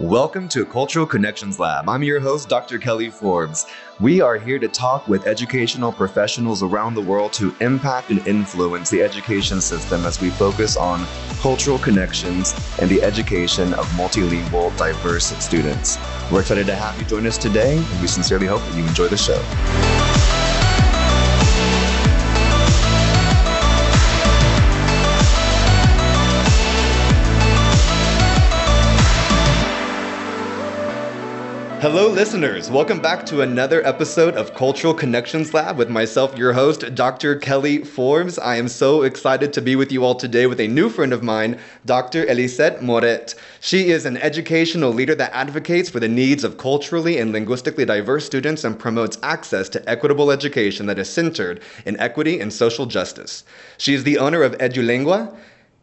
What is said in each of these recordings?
Welcome to Cultural Connections Lab. I'm your host, Dr. Kelly Forbes. We are here to talk with educational professionals around the world to impact and influence the education system as we focus on cultural connections and the education of multilingual, diverse students. We're excited to have you join us today, and we sincerely hope that you enjoy the show. Hello, listeners. Welcome back to another episode of Cultural Connections Lab with myself, your host, Dr. Kelly Forbes. I am so excited to be with you all today with a new friend of mine, Dr. Elizet Moret. She is an educational leader that advocates for the needs of culturally and linguistically diverse students and promotes access to equitable education that is centered in equity and social justice. She is the owner of EduLengua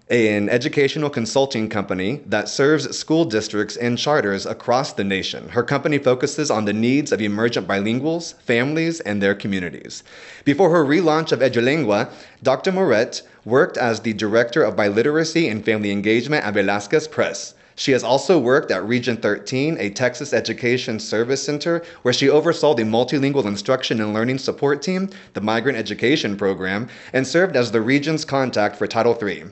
an educational consulting company that serves school districts and charters across the nation. Her company focuses on the needs of emergent bilinguals, families, and their communities. Before her relaunch of EduLengua, Dr. Moret worked as the director of biliteracy and family engagement at Velasquez Press. She has also worked at Region 13, a Texas Education Service Center, where she oversaw the multilingual instruction and learning support team, the Migrant Education Program, and served as the region's contact for Title III.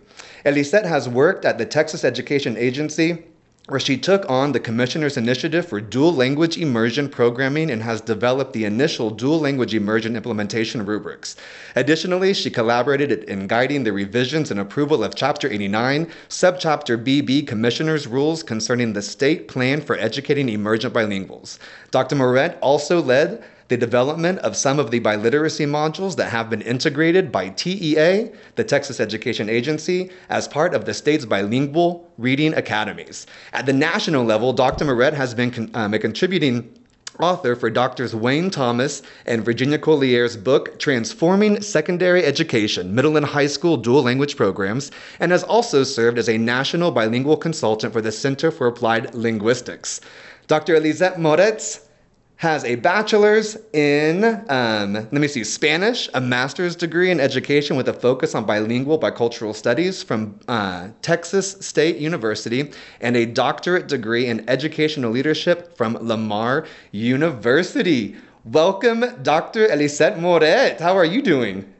Elizet has worked at the Texas Education Agency where she took on the Commissioner's Initiative for Dual Language Immersion Programming and has developed the initial dual language immersion implementation rubrics. Additionally, she collaborated in guiding the revisions and approval of Chapter 89, Subchapter BB Commissioner's Rules concerning the state plan for educating emergent bilinguals. Dr. Moret also led the development of some of the biliteracy modules that have been integrated by TEA, the Texas Education Agency, as part of the state's bilingual reading academies. At the national level, Dr. Moret has been um, a contributing author for Doctors Wayne Thomas and Virginia Collier's book Transforming Secondary Education, Middle and High School Dual Language Programs, and has also served as a national bilingual consultant for the Center for Applied Linguistics. Dr. Elizet Moretz has a bachelor's in, um, let me see, Spanish, a master's degree in education with a focus on bilingual bicultural studies from uh, Texas State University, and a doctorate degree in educational leadership from Lamar University. Welcome, Dr. Elizet Moret. How are you doing?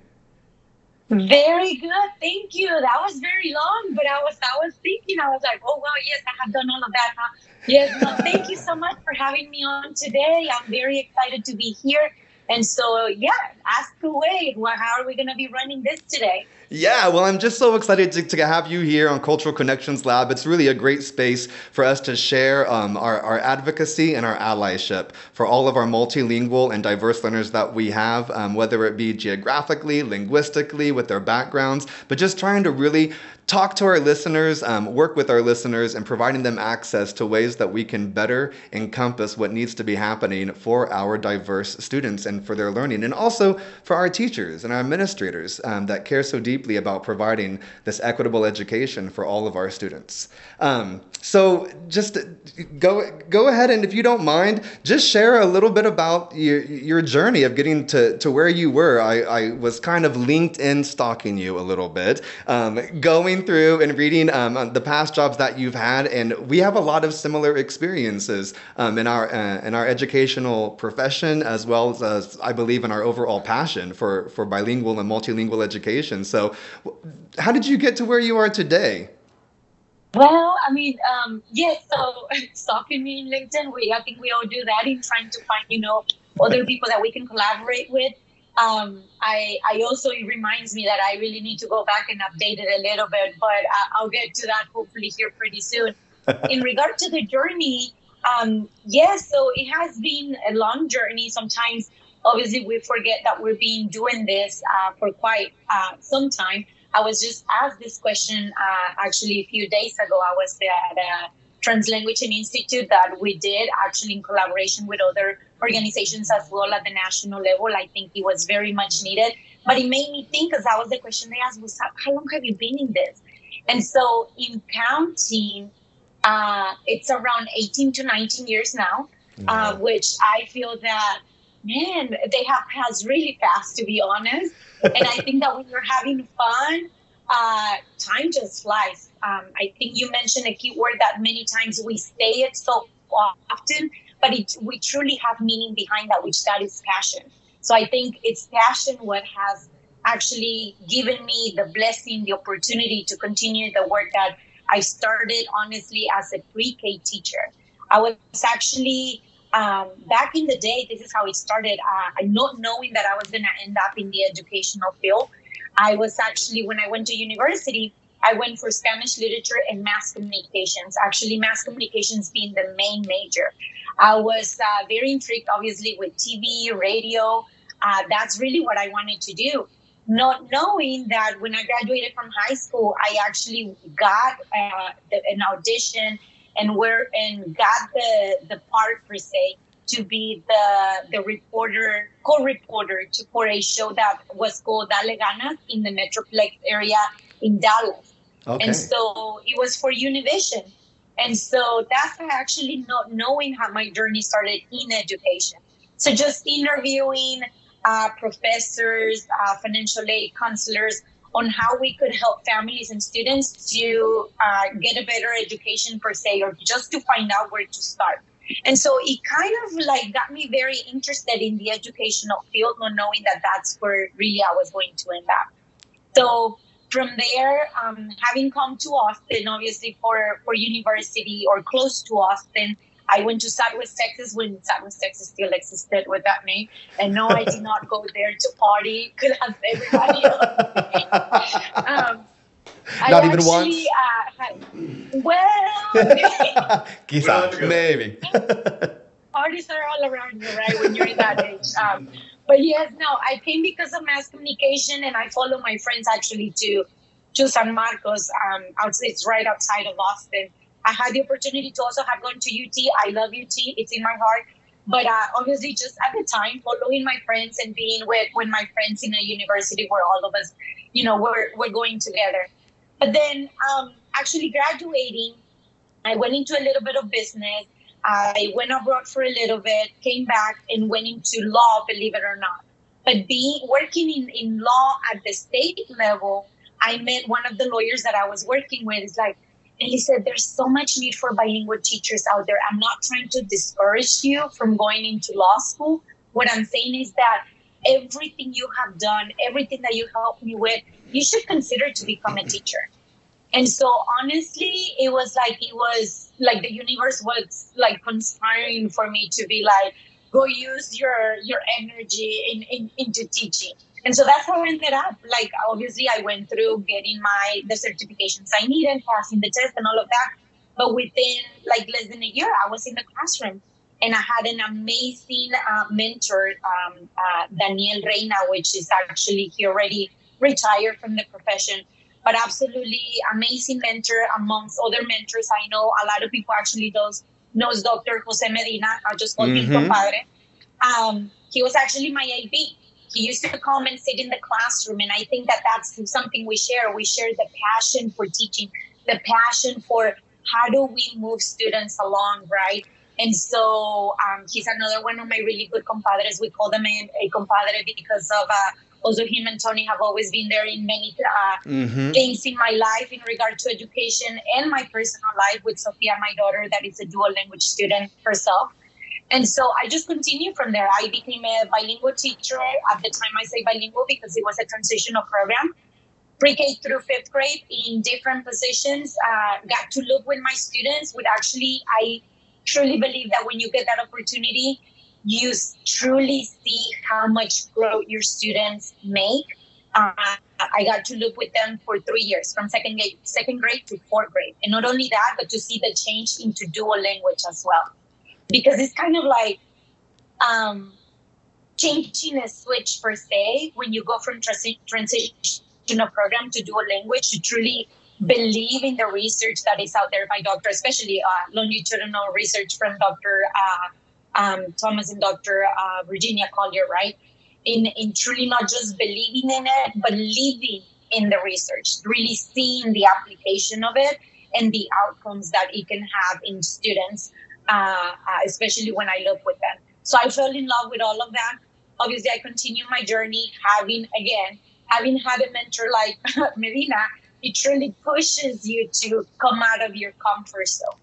Very good, thank you. That was very long, but I was I was thinking, I was like, oh wow, yes, I have done all of that. Huh? Yes, thank you so much for having me on today. I'm very excited to be here. And so, yeah, ask away. How are we going to be running this today? Yeah, well, I'm just so excited to, to have you here on Cultural Connections Lab. It's really a great space for us to share um, our, our advocacy and our allyship for all of our multilingual and diverse learners that we have, um, whether it be geographically, linguistically, with their backgrounds, but just trying to really talk to our listeners, um, work with our listeners, and providing them access to ways that we can better encompass what needs to be happening for our diverse students and for their learning, and also for our teachers and our administrators um, that care so deeply about providing this equitable education for all of our students. Um, so just go go ahead and if you don't mind, just share a little bit about your, your journey of getting to, to where you were. I, I was kind of LinkedIn stalking you a little bit, um, going through and reading um, the past jobs that you've had, and we have a lot of similar experiences um, in our uh, in our educational profession as well as, as I believe in our overall passion for for bilingual and multilingual education. So, how did you get to where you are today? Well, I mean, um, yes. So stalking me in LinkedIn, we I think we all do that in trying to find, you know, other people that we can collaborate with. Um, I I also it reminds me that I really need to go back and update it a little bit, but I, I'll get to that hopefully here pretty soon. in regard to the journey, um, yes. So it has been a long journey. Sometimes, obviously, we forget that we've been doing this uh, for quite uh, some time. I was just asked this question uh, actually a few days ago. I was at a Translanguage Institute that we did actually in collaboration with other organizations as well at the national level. I think it was very much needed. But it made me think, because that was the question they asked was, how long have you been in this? And so in counting, uh, it's around 18 to 19 years now, uh, which I feel that, man, they have passed really fast, to be honest and I think that when you're having fun, uh, time just flies. Um, I think you mentioned a key word that many times we say it so often, but it, we truly have meaning behind that, which that is passion. So I think it's passion what has actually given me the blessing, the opportunity to continue the work that I started honestly as a pre-K teacher. I was actually um, back in the day. This is how it started. Uh, not knowing that I was going to end up in the educational field. I was actually when I went to university. I went for Spanish literature and mass communications. Actually, mass communications being the main major. I was uh, very intrigued, obviously, with TV, radio. Uh, that's really what I wanted to do not knowing that when I graduated from high school, I actually got uh, the, an audition and were and got the the part per se to be the the reporter co-reporter to for a show that was called Dale Ganas in the Metroplex area in Dallas. Okay. And so it was for Univision. And so that's actually not knowing how my journey started in education. So just interviewing, uh, professors, uh, financial aid counselors on how we could help families and students to uh, get a better education per se, or just to find out where to start. And so it kind of like got me very interested in the educational field, not knowing that that's where really I was going to end up. So from there, um, having come to Austin, obviously for for university or close to Austin, I went to Southwest Texas when Southwest Texas still existed with that name. And no, I did not go there to party because everybody else. um, not I even once? Uh, had, well, Quizá, maybe. Parties are all around you, right, when you're in that age. Um, but yes, no, I came because of mass communication and I follow my friends actually to to San Marcos. Um, it's right outside of Austin. I had the opportunity to also have gone to UT. I love UT. It's in my heart. But uh, obviously, just at the time, following my friends and being with, with my friends in a university where all of us, you know, we're, we're going together. But then um, actually graduating, I went into a little bit of business. I went abroad for a little bit, came back and went into law, believe it or not. But being working in, in law at the state level, I met one of the lawyers that I was working with. It's like, and he said, There's so much need for bilingual teachers out there. I'm not trying to discourage you from going into law school. What I'm saying is that everything you have done, everything that you helped me with, you should consider to become a teacher. And so honestly, it was like it was like the universe was like conspiring for me to be like, go use your your energy in, in into teaching and so that's how I ended up. Like obviously I went through getting my the certifications I needed, passing the test and all of that. But within like less than a year, I was in the classroom. And I had an amazing uh, mentor, um, uh, Daniel Reina, which is actually he already retired from the profession, but absolutely amazing mentor amongst other mentors. I know a lot of people actually knows knows Dr. Jose Medina. I just call mm-hmm. him compadre. Um, he was actually my AB he used to come and sit in the classroom and i think that that's something we share we share the passion for teaching the passion for how do we move students along right and so um, he's another one of my really good compadres we call them a, a compadre because of uh, also him and tony have always been there in many uh, mm-hmm. things in my life in regard to education and my personal life with sophia my daughter that is a dual language student herself and so I just continued from there. I became a bilingual teacher. At the time, I say bilingual because it was a transitional program, pre K through fifth grade in different positions. Uh, got to look with my students. Would actually, I truly believe that when you get that opportunity, you truly see how much growth your students make. Uh, I got to look with them for three years, from second grade, second grade to fourth grade, and not only that, but to see the change into dual language as well because it's kind of like um, changing a switch per se when you go from transi- transitional program to dual language to truly believe in the research that is out there by doctor, especially uh, longitudinal research from Dr. Uh, um, Thomas and Dr. Uh, Virginia Collier, right? In, in truly not just believing in it, but living in the research, really seeing the application of it and the outcomes that it can have in students uh, uh, especially when I live with them. So I fell in love with all of that. Obviously, I continue my journey having, again, having had a mentor like Medina, it truly pushes you to come out of your comfort zone.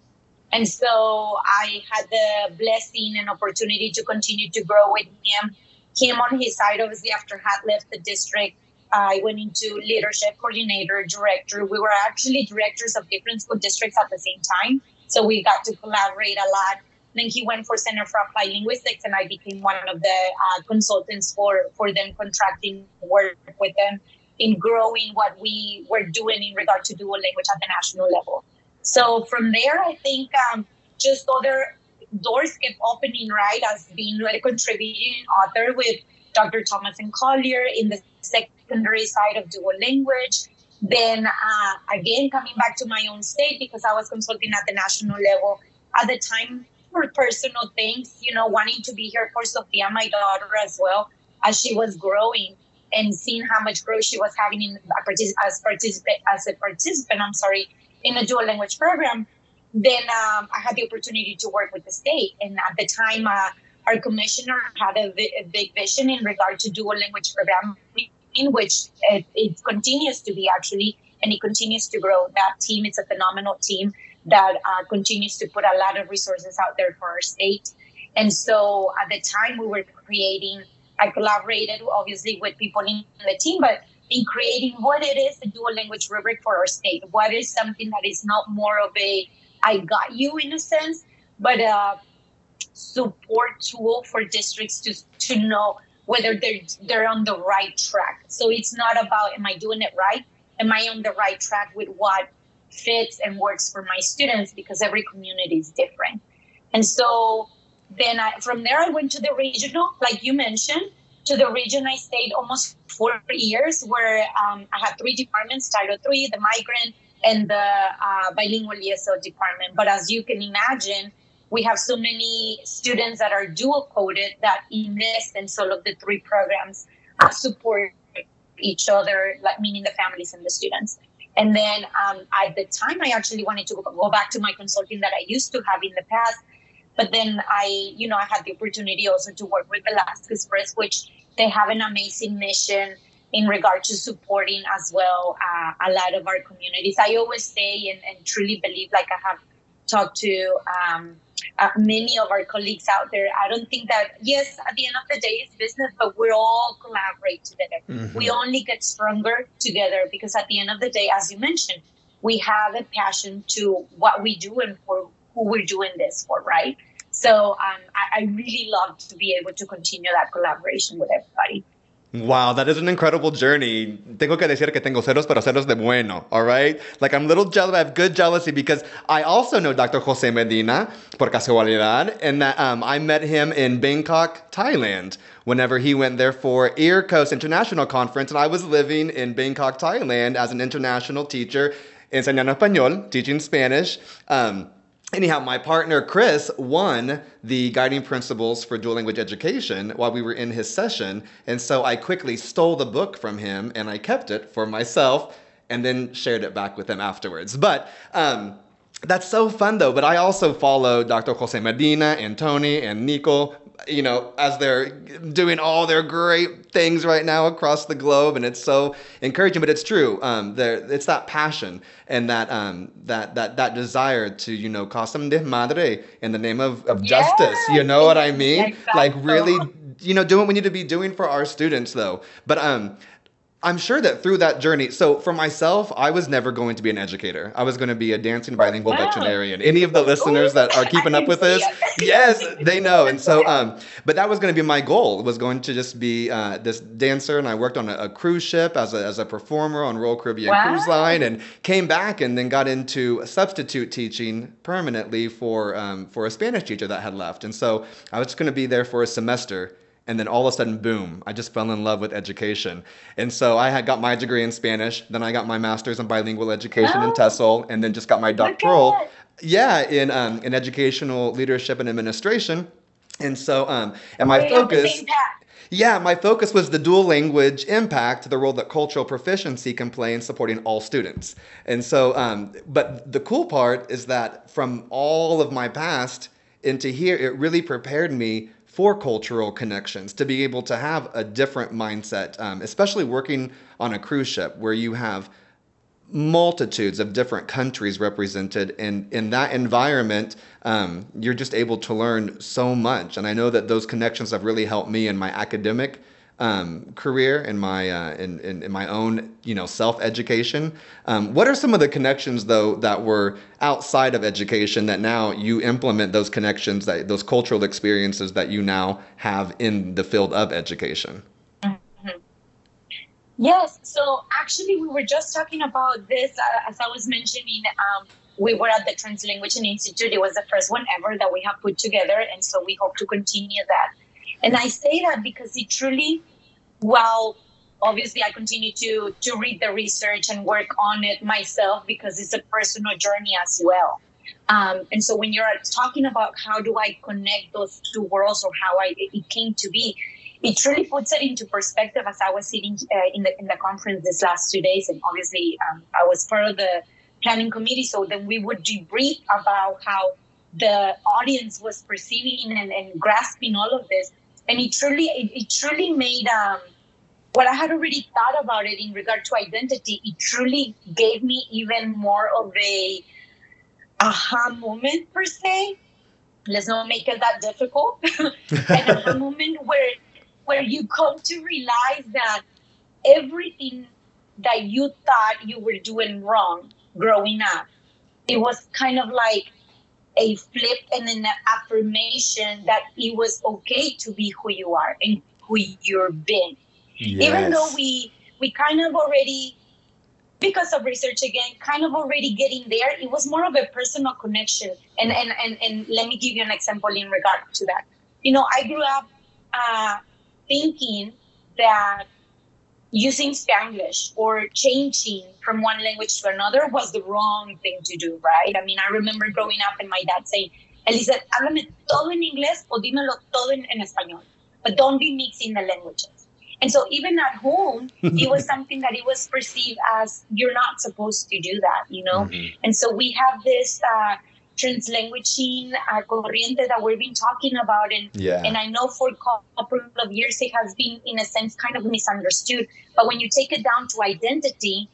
And so I had the blessing and opportunity to continue to grow with him. Him on his side, obviously, after had left the district, I went into leadership coordinator, director. We were actually directors of different school districts at the same time. So we got to collaborate a lot. Then he went for Center for Applied Linguistics, and I became one of the uh, consultants for, for them contracting work with them in growing what we were doing in regard to dual language at the national level. So from there, I think um, just other doors kept opening, right, as being a contributing author with Dr. Thomas and Collier in the secondary side of dual language. Then uh, again, coming back to my own state because I was consulting at the national level at the time for personal things, you know, wanting to be here for Sophia, my daughter, as well as she was growing and seeing how much growth she was having in as as a participant. I'm sorry, in a dual language program. Then um, I had the opportunity to work with the state, and at the time, uh, our commissioner had a, a, big vision in regard to dual language program, in which it, it continues to be actually, and it continues to grow. That team is a phenomenal team that uh, continues to put a lot of resources out there for our state. And so at the time we were creating, I collaborated obviously with people in the team, but in creating what it is the dual language rubric for our state. What is something that is not more of a I got you in a sense, but a support tool for districts to to know whether they're they're on the right track. So it's not about am I doing it right? Am I on the right track with what fits and works for my students because every community is different. And so then I, from there, I went to the regional, like you mentioned, to the region. I stayed almost four years where um, I had three departments, Title III, the migrant, and the uh, bilingual ESL department. But as you can imagine, we have so many students that are dual coded that enlist in sort of the three programs uh, support each other, like meaning the families and the students. And then um, at the time, I actually wanted to go back to my consulting that I used to have in the past. But then I, you know, I had the opportunity also to work with Velasquez Press, which they have an amazing mission in regard to supporting as well uh, a lot of our communities. I always say and, and truly believe, like I have talked to um, uh, many of our colleagues out there. I don't think that, yes, at the end of the day, it's business, but we're all collaborate together. Mm-hmm. We only get stronger together because at the end of the day, as you mentioned, we have a passion to what we do and for who we're doing this for, right? So um, I, I really love to be able to continue that collaboration with everybody. Wow, that is an incredible journey. Tengo que decir que tengo ceros, pero ceros de bueno, all right? Like, I'm a little jealous. I have good jealousy because I also know Dr. Jose Medina, por casualidad, and that um, I met him in Bangkok, Thailand, whenever he went there for EARCOS International Conference, and I was living in Bangkok, Thailand as an international teacher, enseñando español, teaching Spanish. Um, anyhow, my partner Chris won the guiding principles for dual language education while we were in his session. And so I quickly stole the book from him and I kept it for myself and then shared it back with him afterwards. But um, that's so fun though. But I also follow Dr. Jose Medina and Tony and Nico you know, as they're doing all their great things right now across the globe, and it's so encouraging. But it's true. Um, there, it's that passion and that um, that that that desire to you know cause some madre in the name of, of justice. You know what I mean? Exactly. Like really, you know, doing what we need to be doing for our students, though. But um, I'm sure that through that journey, so for myself, I was never going to be an educator. I was going to be a dancing bilingual wow. veterinarian. Any of the listeners that are keeping up with this, yes, they know. And so, um, but that was going to be my goal. Was going to just be uh, this dancer, and I worked on a, a, cruise ship as a as a performer on Royal Caribbean wow. Cruise Line, and came back and then got into substitute teaching permanently for um, for a Spanish teacher that had left. And so I was just going to be there for a semester and then all of a sudden boom i just fell in love with education and so i had got my degree in spanish then i got my master's in bilingual education oh. in TESOL and then just got my doctoral yeah in um, in educational leadership and administration and so um and my focus yeah, my focus was the dual language impact, the role that cultural proficiency can play in supporting all students. And so, um, but the cool part is that from all of my past into here, it really prepared me for cultural connections to be able to have a different mindset, um, especially working on a cruise ship where you have multitudes of different countries represented and in that environment um, you're just able to learn so much. And i know that those connections have really helped me in my academic um, career and my uh, in, in, in, my own you know self education. Um, what are some of the connections though that were outside of education that now you implement those connections that those cultural experiences that you now have in the field of education? Mm-hmm. Yes, so actually we were just talking about this uh, as I was mentioning. Um, we were at the Translanguage Institute. It was the first one ever that we have put together, and so we hope to continue that. And I say that because it truly well obviously i continue to to read the research and work on it myself because it's a personal journey as well. Um, and so when you're talking about how do i connect those two worlds or how I, it came to be it truly puts it into perspective as i was sitting uh, in the in the conference this last two days. And obviously um, i was part of the planning committee. So then we would debrief about how the audience was perceiving and, and grasping all of this and it truly it, it truly made um, what I had already thought about it in regard to identity. It truly gave me even more of a aha moment per se. Let's not make it that difficult. An aha moment where where you come to realize that everything that you thought you were doing wrong growing up, it was kind of like a flip and an affirmation that it was okay to be who you are and who you've been. Yes. Even though we we kind of already because of research again, kind of already getting there, it was more of a personal connection. And and and, and let me give you an example in regard to that. You know, I grew up uh, thinking that using Spanglish or changing from one language to another was the wrong thing to do, right? I mean, I remember growing up and my dad saying, Elizabeth, háblame todo en inglés o dímelo todo en, en español, but don't be mixing the languages. And so even at home, it was something that it was perceived as you're not supposed to do that, you know? Mm-hmm. And so we have this uh, translanguaging uh, corriente that we've been talking about. And, yeah. and I know for a couple of years it has been, in a sense, kind of misunderstood. But when you take it down to identity,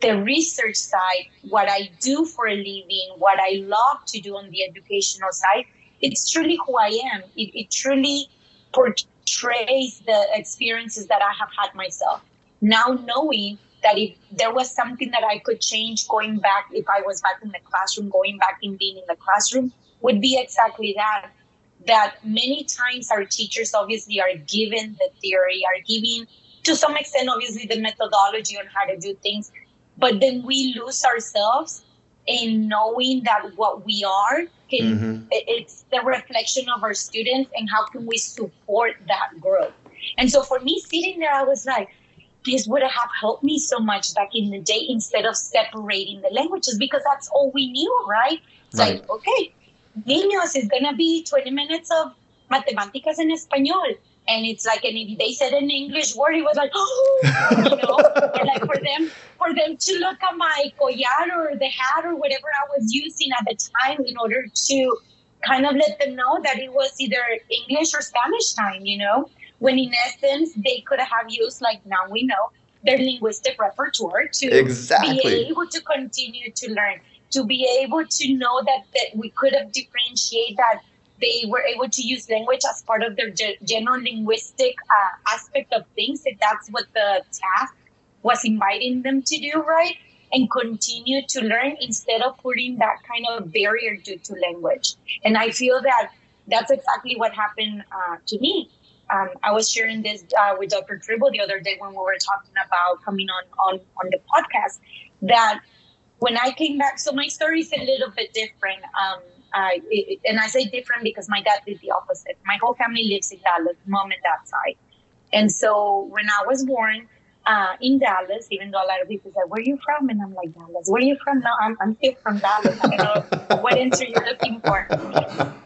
the research side, what I do for a living, what I love to do on the educational side, it's truly who I am. It, it truly portrays the experiences that I have had myself. Now knowing that if there was something that I could change going back, if I was back in the classroom, going back and being in the classroom, would be exactly that. That many times our teachers obviously are given the theory, are giving to some extent, obviously, the methodology on how to do things, but then we lose ourselves in knowing that what we are can mm-hmm. it's the reflection of our students and how can we support that growth. And so for me, sitting there, I was like, this would have helped me so much back in the day instead of separating the languages because that's all we knew, right? It's right. like, okay, niños is gonna be 20 minutes of matemáticas en español. And it's like, and if they said an English word, it was like, oh, you know, or like for them, for them to look at my collar or the hat or whatever I was using at the time in order to kind of let them know that it was either English or Spanish time, you know when in essence they could have used like now we know their linguistic repertoire to exactly. be able to continue to learn to be able to know that, that we could have differentiated that they were able to use language as part of their general linguistic uh, aspect of things if that's what the task was inviting them to do right? And continue to learn instead of putting that kind of barrier to, to language. And i feel that that's exactly what happened uh, to me um, I was sharing this uh, with Dr. Tribble the other day when we were talking about coming on, on, on the podcast that when I came back, so my story is a little bit different. Um, I, it, and I say different because my dad did the opposite. My whole family lives in Dallas, mom and dad side. And so when I was born, uh, in Dallas, even though a lot of people say, Where are you from? And I'm like, Dallas. Where are you from? No, I'm, I'm here from Dallas. I don't know what answer you're looking for.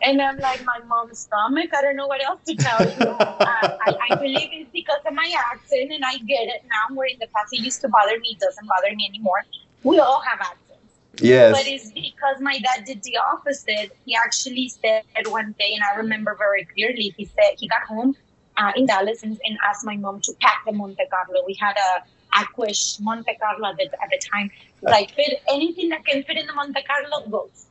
And I'm like, My mom's stomach. I don't know what else to tell you. Uh, I, I believe it's because of my accent, and I get it now. Where in the past it used to bother me, it doesn't bother me anymore. We all have accents. Yes. But it's because my dad did the opposite. He actually said one day, and I remember very clearly, he said he got home uh, in Dallas and, and, asked my mom to pack the Monte Carlo. We had a Aquash Monte Carlo at the, at the time. Like, fit anything that can fit in the Monte Carlo goes.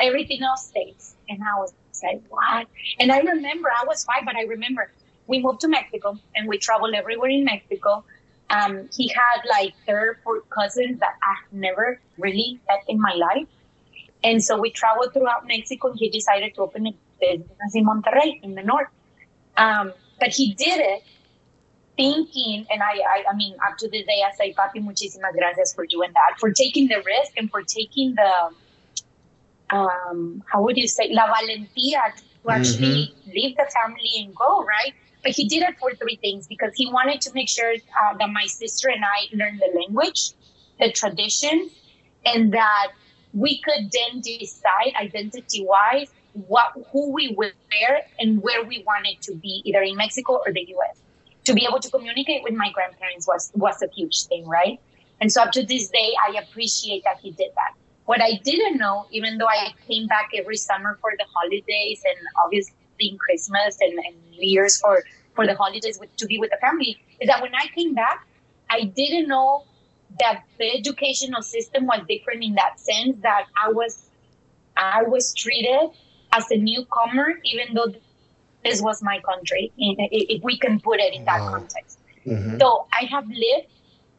Everything else stays. And I was like, what? And I remember, I was five, but I remember we moved to Mexico and we traveled everywhere in Mexico. Um, he had like third or fourth cousins that I've never really met in my life. And so we traveled throughout Mexico and he decided to open a business in Monterrey in the north. Um, but he did it thinking, and I, I, I mean, up to this day, I say, Papi, muchísimas gracias for doing that, for taking the risk and for taking the, um, how would you say, la valentía to actually mm-hmm. leave the family and go, right? But he did it for three things because he wanted to make sure uh, that my sister and I learned the language, the tradition, and that we could then decide identity wise what who we were and where we wanted to be, either in Mexico or the US. To be able to communicate with my grandparents was was a huge thing, right? And so up to this day, I appreciate that he did that. What I didn't know, even though I came back every summer for the holidays and obviously in Christmas and, and New Year's for, for the holidays with, to be with the family, is that when I came back, I didn't know that the educational system was different in that sense that I was I was treated as a newcomer, even though this was my country, if we can put it in that wow. context. Mm-hmm. So I have lived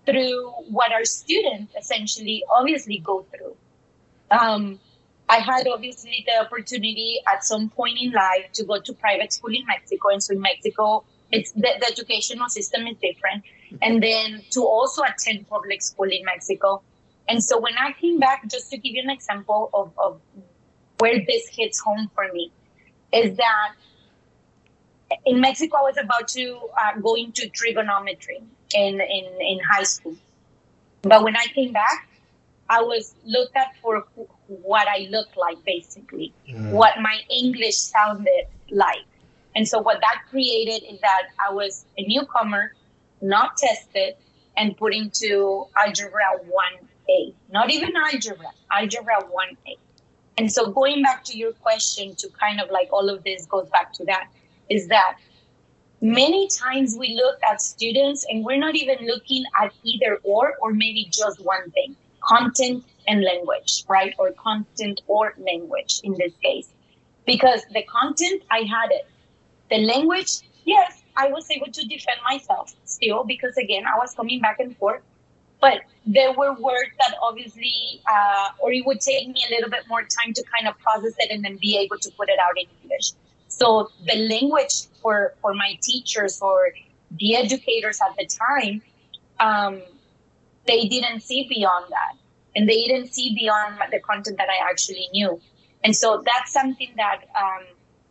through what our students essentially obviously go through. Um, I had obviously the opportunity at some point in life to go to private school in Mexico, and so in Mexico, it's the, the educational system is different, and then to also attend public school in Mexico. And so when I came back, just to give you an example of, of where this hits home for me, is that in Mexico, I was about to uh, go into trigonometry in, in, in high school. But when I came back, I was looked at for what I looked like, basically, mm. what my English sounded like. And so what that created is that I was a newcomer, not tested, and put into algebra 1A. Not even algebra, algebra 1A. And so going back to your question to kind of like all of this goes back to that, is that many times we look at students and we're not even looking at either or or maybe just one thing content and language, right? Or content or language in this case. Because the content, I had it. The language, yes, I was able to defend myself still because, again, I was coming back and forth. But there were words that obviously, uh, or it would take me a little bit more time to kind of process it and then be able to put it out in English. So the language for, for my teachers or the educators at the time, um, they didn't see beyond that and they didn't see beyond the content that I actually knew. And so that's something that um,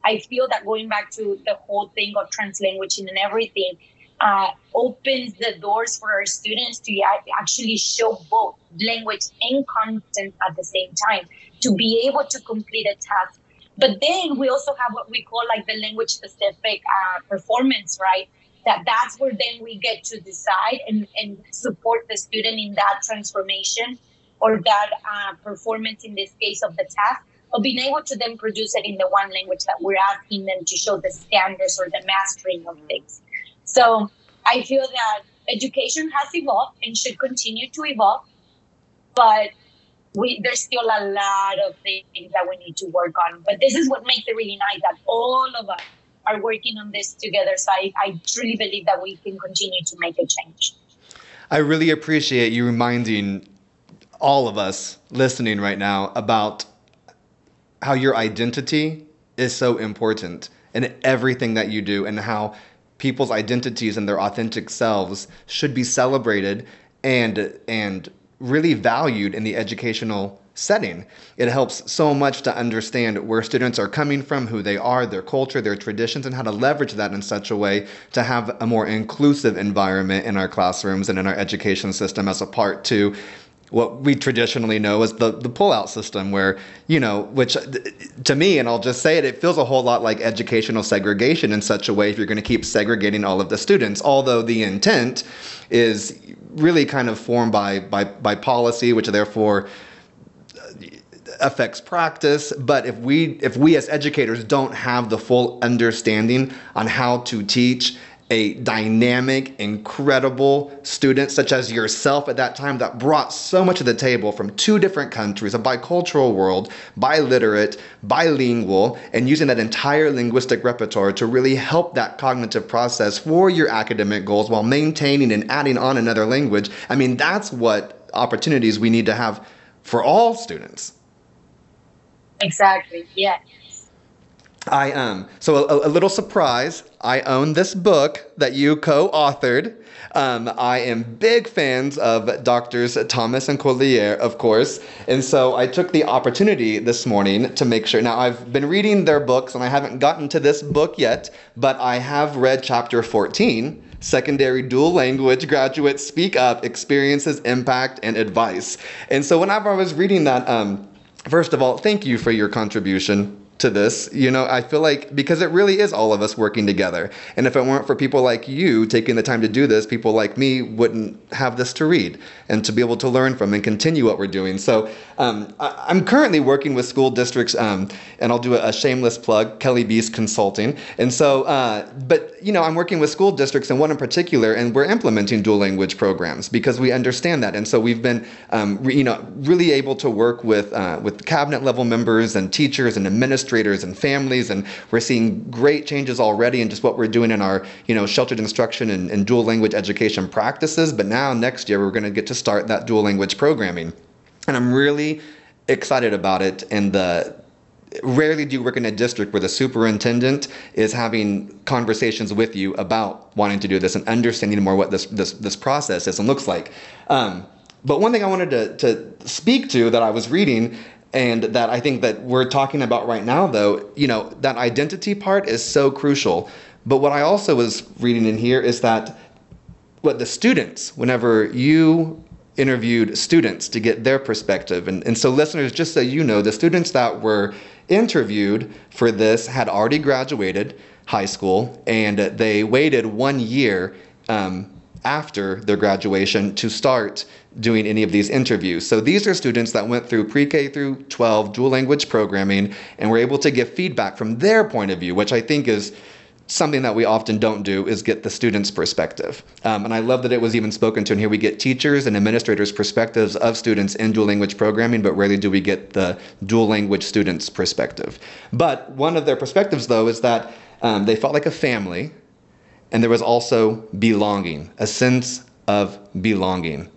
I feel that going back to the whole thing of translanguaging and everything uh, opens the doors for our students to actually show both language and content at the same time to be able to complete a task. But then we also have what we call like the language specific uh, performance, right? That that's where then we get to decide and, and support the student in that transformation or that uh, performance in this case of the task of being able to then produce it in the one language that we're asking them to show the standards or the mastering of things. So I feel that education has evolved and should continue to evolve, but we there's still a lot of things that we need to work on. But this is what makes it really nice that all of us are working on this together. So I, I truly believe that we can continue to make a change. I really appreciate you reminding all of us listening right now about how your identity is so important in everything that you do and how people's identities and their authentic selves should be celebrated and and really valued in the educational setting. It helps so much to understand where students are coming from, who they are, their culture, their traditions, and how to leverage that in such a way to have a more inclusive environment in our classrooms and in our education system as a part to what we traditionally know as the the pullout system where you know which uh, to me and I'll just say it it feels a whole lot like educational segregation in such a way if you're going to keep segregating all of the students although the intent is really kind of formed by by by policy which therefore uh, affects practice. But if we if we as educators don't have the full understanding on how to teach a dynamic, incredible student such as yourself at that time that brought so much to the table from two different countries, a bicultural world, biliterate, bilingual, and using that entire linguistic repertoire to really help that cognitive process for your academic goals while maintaining and adding on another language. I mean, that's what opportunities we need to have for all students. Exactly. Yeah. I am. So, a, a, little surprise I own this book that you co authored. Um, I am big fans of doctors Thomas and Collier, of course. And so I took the opportunity this morning to make sure. Now, I've been reading their books and I haven't gotten to this book yet, but I have read chapter 14 secondary dual language graduates speak up experiences impact and advice and so whenever i was reading that um, first of all thank you for your contribution to this. You know, I feel like because it really is all of us working together. And if it weren't for people like you taking the time to do this, people like me wouldn't have this to read and to be able to learn from and continue what we're doing. So um, I, am currently working with school districts, um, and I'll do a, a, shameless plug, Kelly Beast Consulting. And so, uh, but you know, I'm working with school districts and one in particular, and we're implementing dual language programs because we understand that. And so we've been, um, re, you know, really able to work with uh, with cabinet level members and teachers and administrators and families, and we're seeing great changes already in just what we're doing in our, you know, sheltered instruction and, and dual language education practices. But now next year we're going to get to start that dual language programming and I'm really excited about it. And the rarely do you work in a district where the superintendent is having conversations with you about wanting to do this and understanding more what this this this process is and looks like. Um, but one thing I wanted to to speak to that I was reading and that I think that we're talking about right now though, you know, that identity part is so crucial. But what I also was reading in here is that what the students, whenever you interviewed students to get their perspective. And, and so, listeners, just so you know, the students that were interviewed for this had already graduated high school and they waited one year um, after their graduation to start doing any of these interviews. So these are students that went through pre K through 12 dual language programming and were able to give feedback from their point of view, which I think is something that we often don't do is get the student's perspective. Um, and I love that it was even spoken to. And here we get teachers and administrators' perspectives of students in dual language programming, but rarely do we get the dual language students' perspective. But one of their perspectives, though, is that um, they felt like a family, and there was also belonging, a sense of belonging.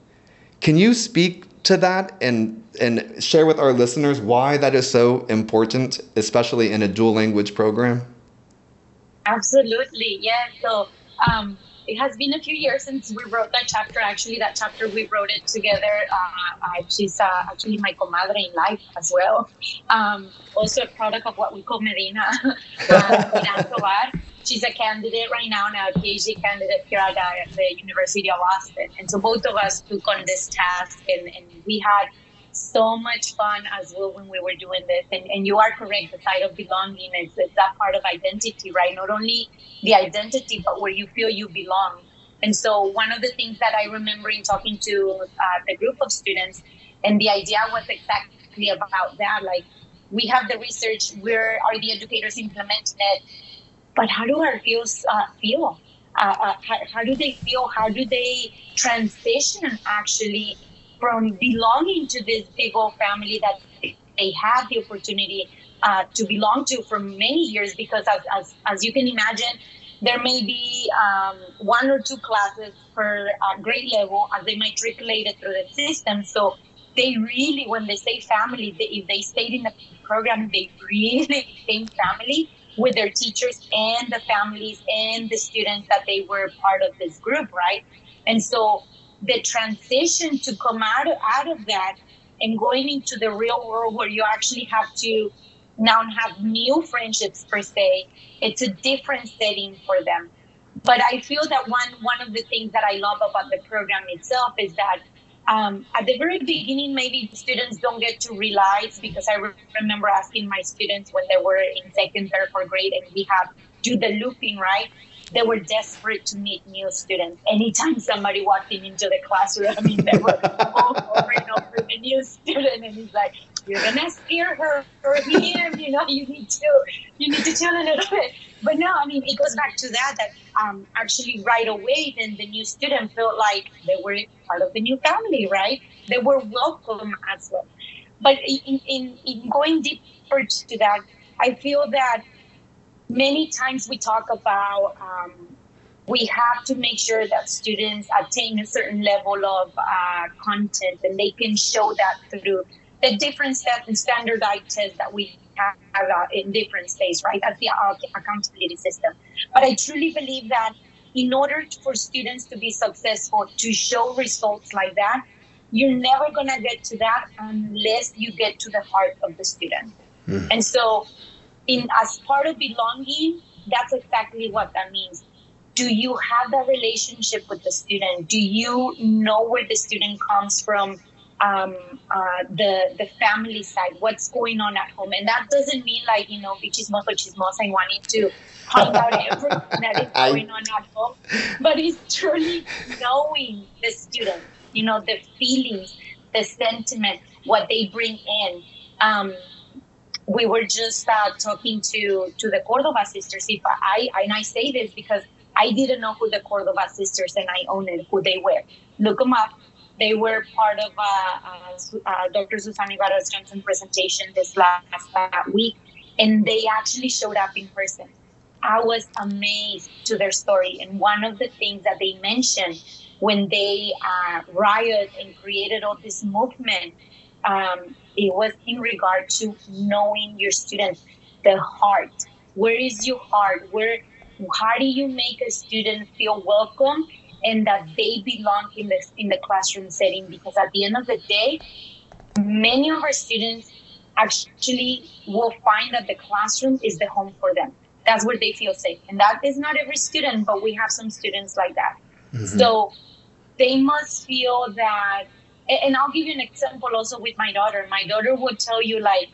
Can you speak to that and and share with our listeners why that is so important, especially in a dual language program? Absolutely, yeah. So um, it has been a few years since we wrote that chapter. Actually, that chapter we wrote it together. Uh, she's uh, actually my comadre in life as well. Um, also a product of what we call Medina, uh, She's a candidate right now, now a PhD candidate here at the University of Austin. And so both of us took on this task, and, and we had so much fun as well when we were doing this. And, and you are correct, the side of belonging is, is that part of identity, right? Not only the identity, but where you feel you belong. And so one of the things that I remember in talking to uh, the group of students, and the idea was exactly about that. Like we have the research, where are the educators implementing it? But how do our fields uh, feel? Uh, uh, how, how do they feel? How do they transition actually from belonging to this big old family that they had the opportunity uh, to belong to for many years because as, as, as you can imagine there may be um, one or two classes per uh, grade level as they matriculated through the system so they really when they say family they, if they stayed in the program they really became family with their teachers and the families and the students that they were part of this group right and so the transition to come out, out of that and going into the real world where you actually have to now have new friendships per se, it's a different setting for them. But I feel that one one of the things that I love about the program itself is that um, at the very beginning, maybe students don't get to realize because I re- remember asking my students when they were in second, third, fourth grade, and we have do the looping right they were desperate to meet new students. Anytime somebody walked in into the classroom, I mean, they were all over and over the new student, and he's like, "You're gonna scare her or him, you know. You need to, you need to chill a little bit." But no, I mean, it goes back to that. That um, actually right away, then the new student felt like they were part of the new family, right? They were welcome as well. But in, in, in going deeper to that, I feel that many times we talk about um, we have to make sure that students attain a certain level of uh, content and they can show that through the different standardized tests that we have uh, in different states, right? That's the uh, accountability system. But I truly believe that in order for students to be successful, to show results like that, you're never going to get to that unless you get to the heart of the student. Mm. And so in as part of belonging, that's exactly what that means. Do you have that relationship with the student? Do you know where the student comes from? Um, uh, the the family side, what's going on at home, and that doesn't mean like you know bichismoso chismosa and wanting to find out everything that is going on at home, but it's truly knowing the student, you know, the feelings, the sentiment, what they bring in. Um, we were just uh, talking to to the Cordova sisters. If I and I say this because I didn't know who the Cordova sisters and I owned it, who they were. Look them up. They were part of uh, uh, uh Dr. Susana Ibarra Johnson presentation this last uh, week, and they actually showed up in person. I was amazed to their story, and one of the things that they mentioned when they uh, rioted and created all this movement um, it was in regard to knowing your students, the heart. Where is your heart? Where, how do you make a student feel welcome and that they belong in the in the classroom setting? Because at the end of the day, many of our students actually will find that the classroom is the home for them. That's where they feel safe, and that is not every student, but we have some students like that. Mm-hmm. So they must feel that and I'll give you an example also with my daughter. My daughter would tell you like,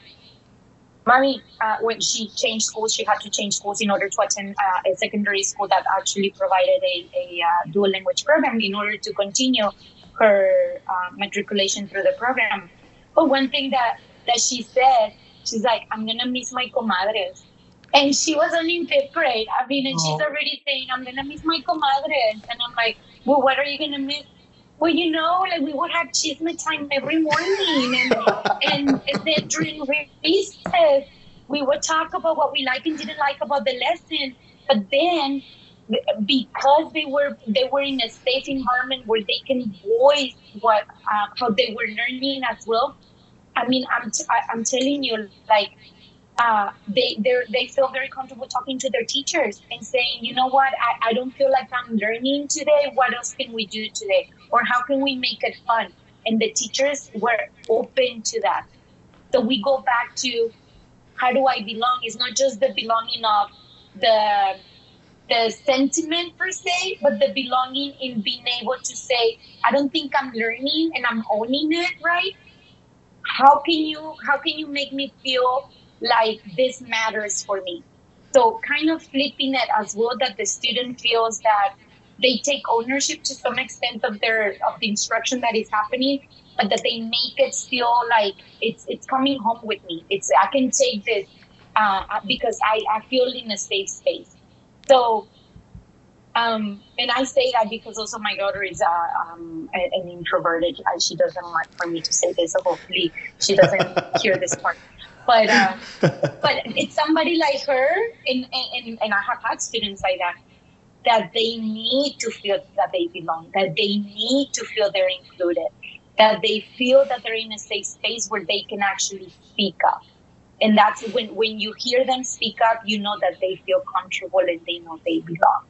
"Mommy, uh, when she changed schools, she had to change schools in order to attend uh, a secondary school that actually provided a, a uh, dual language program in order to continue her uh, matriculation through the program." But one thing that that she said, she's like, "I'm gonna miss my comadres." And she was only in fifth grade. I mean, and oh. she's already saying, I'm going to miss my comadres. And I'm like, well, what are you going to miss? Well, you know, like we would have chisme time every morning, and and, then during recess we would talk about what we like and didn't like about the lesson. But then, because they were they were in a safe environment where they can voice what uh, how they were learning as well. I mean, I'm t- I, I'm telling you, like uh, they they feel very comfortable talking to their teachers and saying, you know what, I, I don't feel like I'm learning today. What else can we do today? Or how can we make it fun? And the teachers were open to that. So we go back to how do I belong? It's not just the belonging of the the sentiment per se, but the belonging in being able to say, I don't think I'm learning and I'm owning it, right? How can you how can you make me feel like this matters for me. So kind of flipping it as well that the student feels that they take ownership to some extent of their of the instruction that is happening, but that they make it feel like it's it's coming home with me. It's I can take this uh, because I, I feel in a safe space. So um, and I say that because also my daughter is uh, um, an introverted. And she doesn't like for me to say this, so hopefully she doesn't hear this part but uh, but it's somebody like her, and, and and I have had students like that that they need to feel that they belong, that they need to feel they're included, that they feel that they're in a safe space where they can actually speak up. And that's when, when you hear them speak up, you know that they feel comfortable and they know they belong.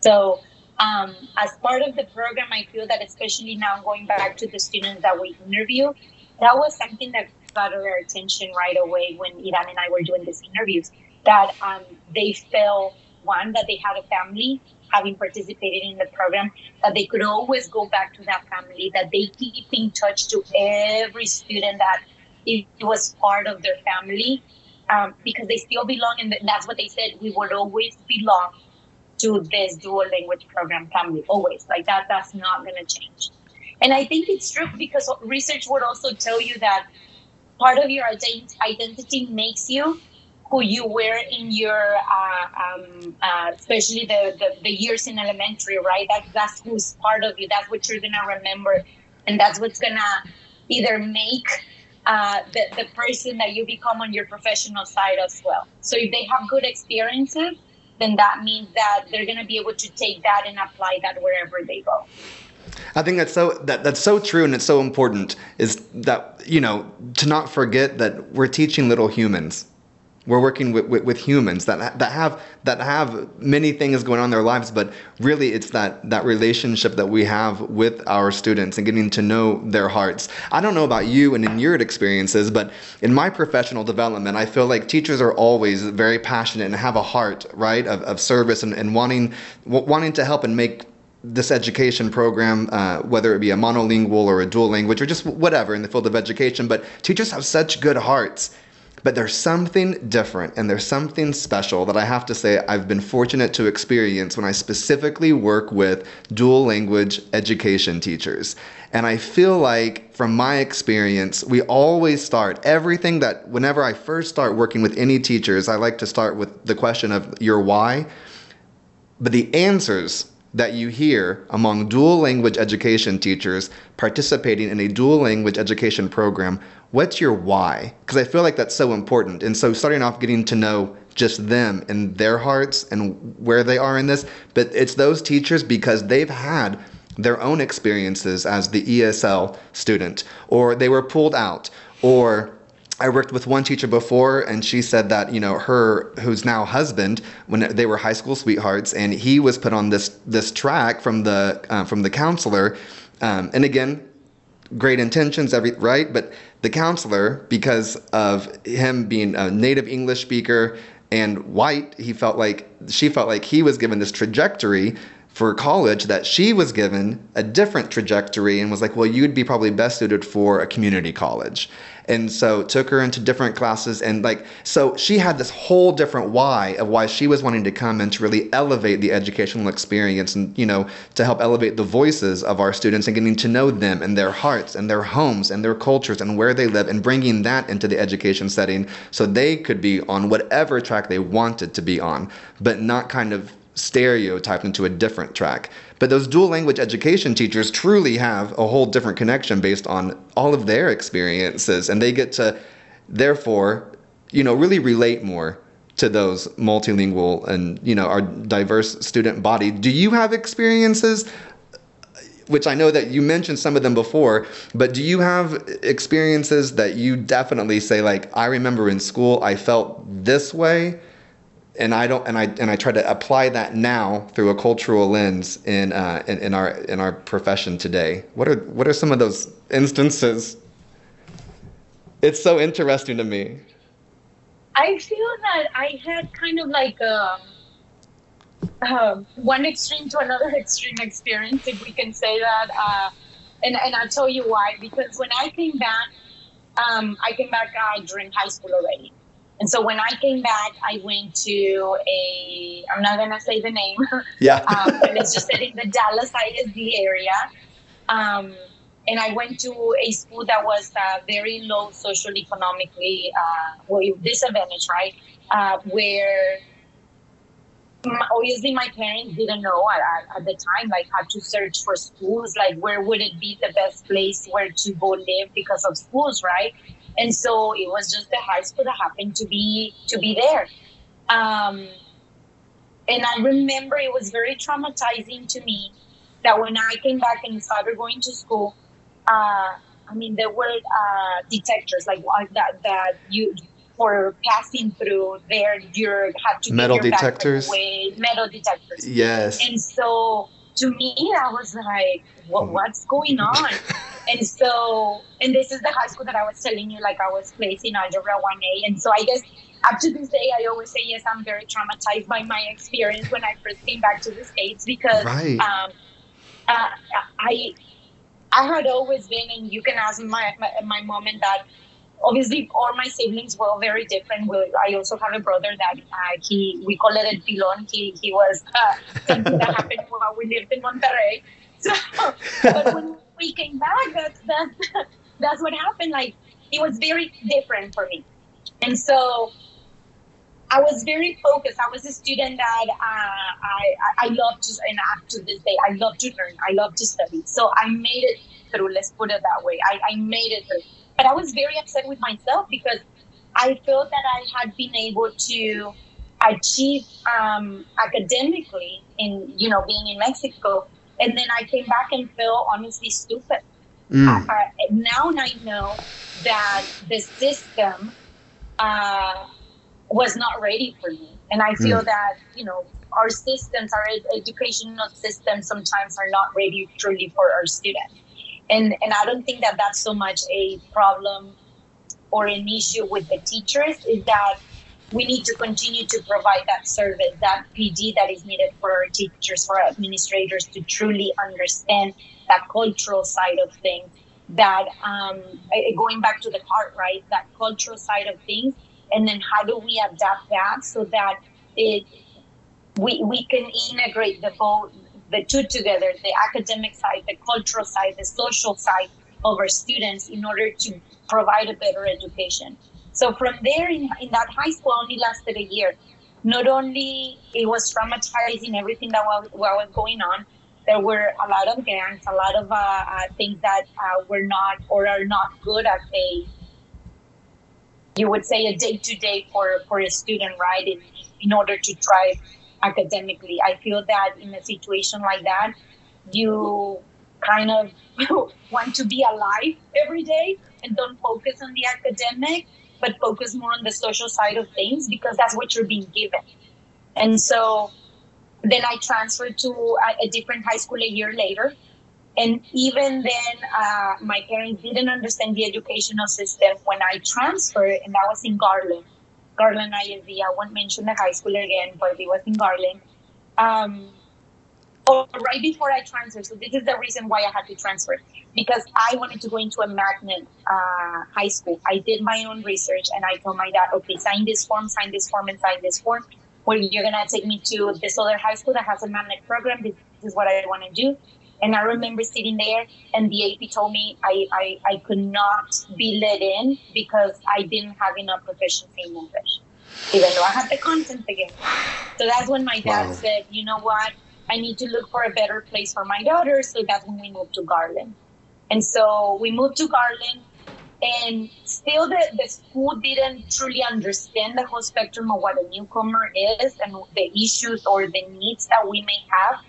So, um, as part of the program, I feel that especially now going back to the students that we interview, that was something that got our attention right away when Iran and I were doing these interviews that um, they felt one that they had a family having participated in the program that they could always go back to that family that they keep in touch to every student that it was part of their family um, because they still belong and that's what they said we would always belong to this dual language program family always. Like that that's not going to change. And i think it's true because research would also tell you that part of your identity makes you who you were in your uh, um, uh, especially the, the, the years in elementary right? That, that's who's part of you. That's what you're gonna remember. And that's what's gonna either make uh, the, the person that you become on your professional side as well. So if they have good experiences then that means that they're gonna be able to take that and apply that wherever they go I think that's so that that's so true and it's so important is that you know to not forget that we're teaching little humans we're working with, with, with, humans that that have that have many things going on in their lives, but really it's that that relationship that we have with our students and getting to know their hearts. I don't know about you and in your experiences, but in my professional development, I feel like teachers are always very passionate and have a heart, right, of, of service and, and wanting wanting to help and make this education program, uh, whether it be a monolingual or a dual language or just whatever in the field of education, but teachers have such good hearts but there's something different and there's something special that I have to say I've been fortunate to experience when I specifically work with dual language education teachers. And I feel like, from my experience, we always start everything that whenever I first start working with any teachers, I like to start with the question of your why. But the answers that you hear among dual language education teachers participating in a dual language education program what's your why? Because I feel like that's so important. And so starting off getting to know just them and their hearts and where they are in this, but it's those teachers because they've had their own experiences as the ESL student, or they were pulled out, or I worked with one teacher before, and she said that you know her, who's now husband, when they were high school sweethearts, and he was put on this this track from the uh, from the counselor, um, and again, great intentions, every right, but the counselor, because of him being a native English speaker and white, he felt like she felt like he was given this trajectory for college that she was given a different trajectory and was like, well, you'd be probably best suited for a community college and so took her into different classes and like so she had this whole different why of why she was wanting to come and to really elevate the educational experience and you know to help elevate the voices of our students and getting to know them and their hearts and their homes and their cultures and where they live and bringing that into the education setting so they could be on whatever track they wanted to be on but not kind of stereotyped into a different track. But those dual language education teachers truly have a whole different connection based on all of their experiences, and they get to, therefore, you know, really relate more to those multilingual and you know our diverse student body. Do you have experiences? Which I know that you mentioned some of them before, but do you have experiences that you definitely say like I remember in school I felt this way and I don't and I and I try to apply that now through a cultural lens in, uh, in in our in our profession today. What are what are some of those instances? It's so interesting to me. I feel that I had kind of like a, um, uh, one extreme to another extreme experience, if we can say that. Uh, and and I'll tell you why. Because when I came back, um, I came back uh, during high school already. And so when I came back, I went to a, I'm not going to say the name. Yeah. um, but let's just say in the Dallas ISD area. Um, and I went to a school that was uh, very low social economically, uh, well, disadvantaged, right? Uh, where obviously my parents didn't know at, at, the time, like how to search for schools, like where would it be the best place where to go live because of schools, right? And so it was just the high school that happened to be to be there. Um, and i remember it was very traumatizing to me that when i came back and started going to school uh, i mean there were uh, detectors like that that you for passing through there you had to metal detectors? away, metal detectors. Yes. And so to me i was like what, what's going on And so, and this is the high school that I was telling you, like I was placed in Algebra 1A. And so I guess up to this day, I always say, yes, I'm very traumatized by my experience when I first came back to the States because right. um, uh, I, I had always been, and you can ask my, my, my mom and dad, obviously all my siblings were very different. We, I also have a brother that uh, he we call it a pilon. He he was uh, something that happened while we lived in Monterrey. So, but when we came back, that's that's that's what happened. Like it was very different for me, and so I was very focused. I was a student that uh, I I love to and up to this day I love to learn. I love to study. So I made it through. Let's put it that way. I, I made it through. But I was very upset with myself because I felt that I had been able to achieve um, academically in you know being in Mexico, and then I came back and felt honestly stupid. Mm. I, I, now I know that the system uh, was not ready for me, and I feel mm. that you know our systems, our ed- educational systems, sometimes are not ready truly for our students and and I don't think that that's so much a problem or an issue with the teachers is that we need to continue to provide that service, that PD that is needed for our teachers, for our administrators to truly understand that cultural side of things. That um, going back to the part, right? That cultural side of things, and then how do we adapt that so that it we we can integrate the both the two together the academic side, the cultural side, the social side of our students in order to provide a better education. So from there, in, in that high school, only lasted a year. Not only it was traumatizing everything that was, what was going on, there were a lot of gangs, a lot of uh, uh, things that uh, were not or are not good at a, you would say, a day to day for for a student, right? In, in order to thrive academically. I feel that in a situation like that, you kind of want to be alive every day and don't focus on the academic, but focus more on the social side of things because that's what you're being given. And so then I transferred to a, a different high school a year later. And even then, uh, my parents didn't understand the educational system when I transferred, and I was in Garland. Garland ISD. I won't mention the high school again, but it was in Garland. Um, or right before I transferred. So this is the reason why I had to transfer because I wanted to go into a magnet uh, high school. I did my own research and I told my dad, okay, sign this form, sign this form, and sign this form. Well, you're gonna take me to this other high school that has a magnet program. This is what I want to do. And I remember sitting there, and the AP told me I, I, I could not be let in because I didn't have enough proficiency in English, even though I had the content again. So that's when my dad wow. said, you know what? I need to look for a better place for my daughter. So that's when we moved to Garland. And so we moved to Garland, and still the, the school didn't truly understand the whole spectrum of what a newcomer is and the issues or the needs that we may have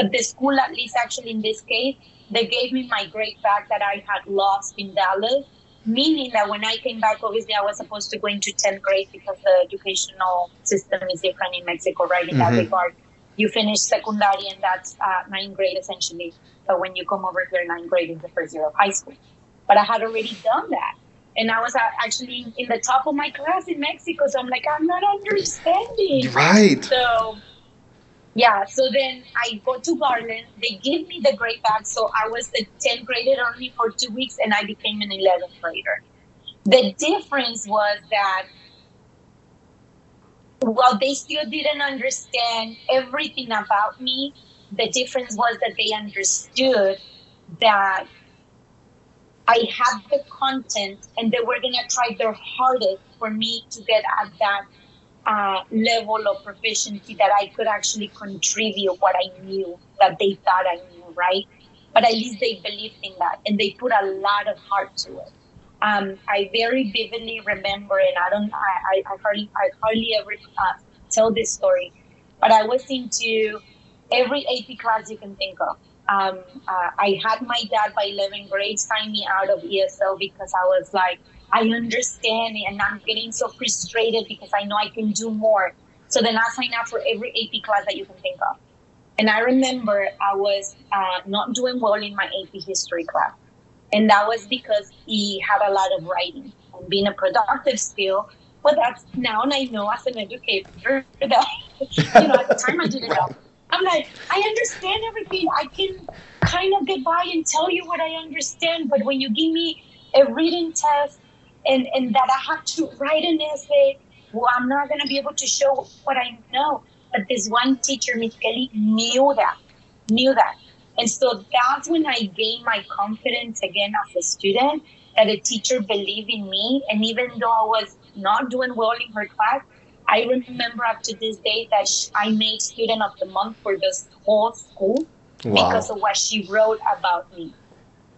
but the school, at least actually in this case, they gave me my grade back that I had lost in Dallas, meaning that when I came back, obviously I was supposed to go into 10th grade because the educational system is different in Mexico, right? In mm-hmm. that regard, you finish secondary and that's uh, ninth grade essentially. But when you come over here, ninth grade is the first year of high school. But I had already done that. And I was uh, actually in the top of my class in Mexico. So I'm like, I'm not understanding. Right. So yeah, so then I go to Garland. They give me the grade back. So I was the 10th grader only for two weeks and I became an 11th grader. The difference was that while they still didn't understand everything about me, the difference was that they understood that I had the content and they were going to try their hardest for me to get at that uh, level of proficiency that I could actually contribute what I knew that they thought I knew, right? But at least they believed in that and they put a lot of heart to it. Um, I very vividly remember, and I don't, I, I, hardly, I hardly ever uh, tell this story, but I was into every AP class you can think of. Um, uh, I had my dad by 11th grade sign me out of ESL because I was like, I understand it, and I'm getting so frustrated because I know I can do more. So then I signed up for every AP class that you can think of. And I remember I was uh, not doing well in my AP history class. And that was because he had a lot of writing and being a productive skill. But that's now and I know as an educator that, you know, at the time I didn't know. I'm like, I understand everything. I can kind of get by and tell you what I understand. But when you give me a reading test and and that I have to write an essay. Well, I'm not going to be able to show what I know. But this one teacher, Miss Kelly, knew that, knew that. And so that's when I gained my confidence again as a student that a teacher believed in me. And even though I was not doing well in her class, I remember up to this day that I made student of the month for this whole school wow. because of what she wrote about me.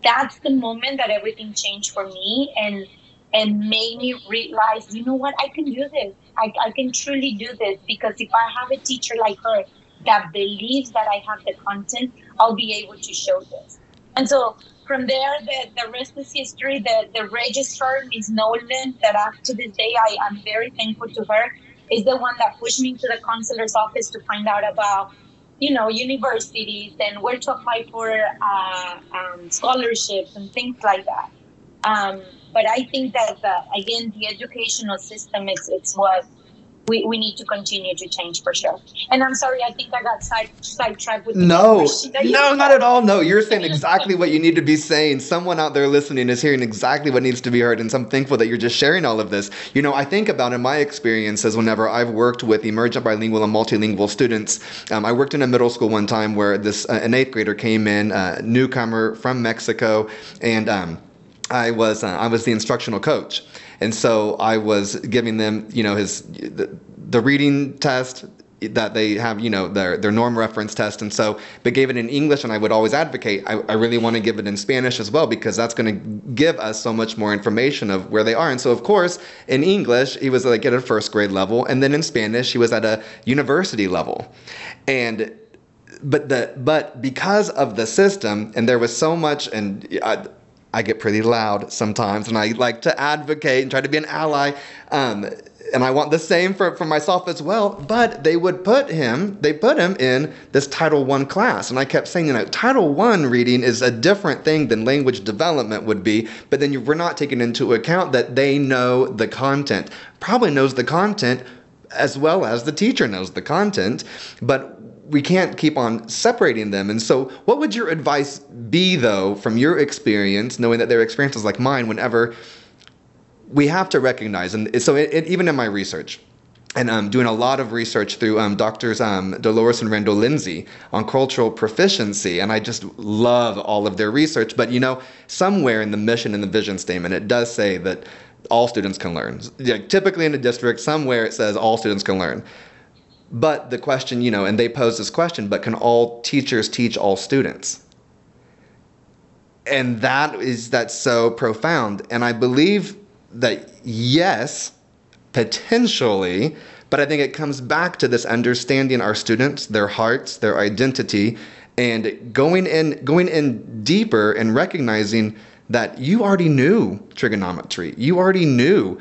That's the moment that everything changed for me and and made me realize, you know what, I can do this. I, I can truly do this because if I have a teacher like her that believes that I have the content, I'll be able to show this. And so from there, the, the rest is history. The, the registrar, Ms. Nolan, that up to this day I am very thankful to her, is the one that pushed me to the consular's office to find out about, you know, universities and where to apply for uh, um, scholarships and things like that. Um, but I think that the, again, the educational system is it's what we, we need to continue to change for sure. And I'm sorry, I think I got side sidetracked with no, no, not at all. No, you're saying exactly what you need to be saying. Someone out there listening is hearing exactly what needs to be heard, and so I'm thankful that you're just sharing all of this. You know, I think about in my experiences whenever I've worked with emergent bilingual and multilingual students. Um, I worked in a middle school one time where this uh, an eighth grader came in, uh, newcomer from Mexico, and um, I was uh, I was the instructional coach, and so I was giving them you know his the, the reading test that they have you know their their norm reference test. And so they gave it in english and i would always advocate i, I really want to give it in spanish as well because that's going to give us so much more information of where they are. And so of course in english he was like at a first grade level and then in spanish he was at a university level. And but the but because of the system and there was so much and I, I get pretty loud sometimes, and I like to advocate and try to be an ally. Um, and I want the same for, for myself as well. But they would put him, they put him in this Title One class. And I kept saying, you know, Title One reading is a different thing than language development would be. But then we're not taking into account that they know the content, probably knows the content as well as the teacher knows the content. But we can't keep on separating them. And so, what would your advice be, though, from your experience, knowing that their are experiences like mine, whenever we have to recognize, and so it, it, even in my research, and um, doing a lot of research through um, doctors um, Delores and Randall Lindsey on cultural proficiency, and I just love all of their research. But you know, somewhere in the mission and the vision statement, it does say that all students can learn. typically in a district, somewhere it says all students can learn. But the question, you know, and they pose this question, but can all teachers teach all students? And that is that's so profound. And I believe that yes, potentially, but I think it comes back to this understanding our students, their hearts, their identity, and going in going in deeper and recognizing that you already knew trigonometry. You already knew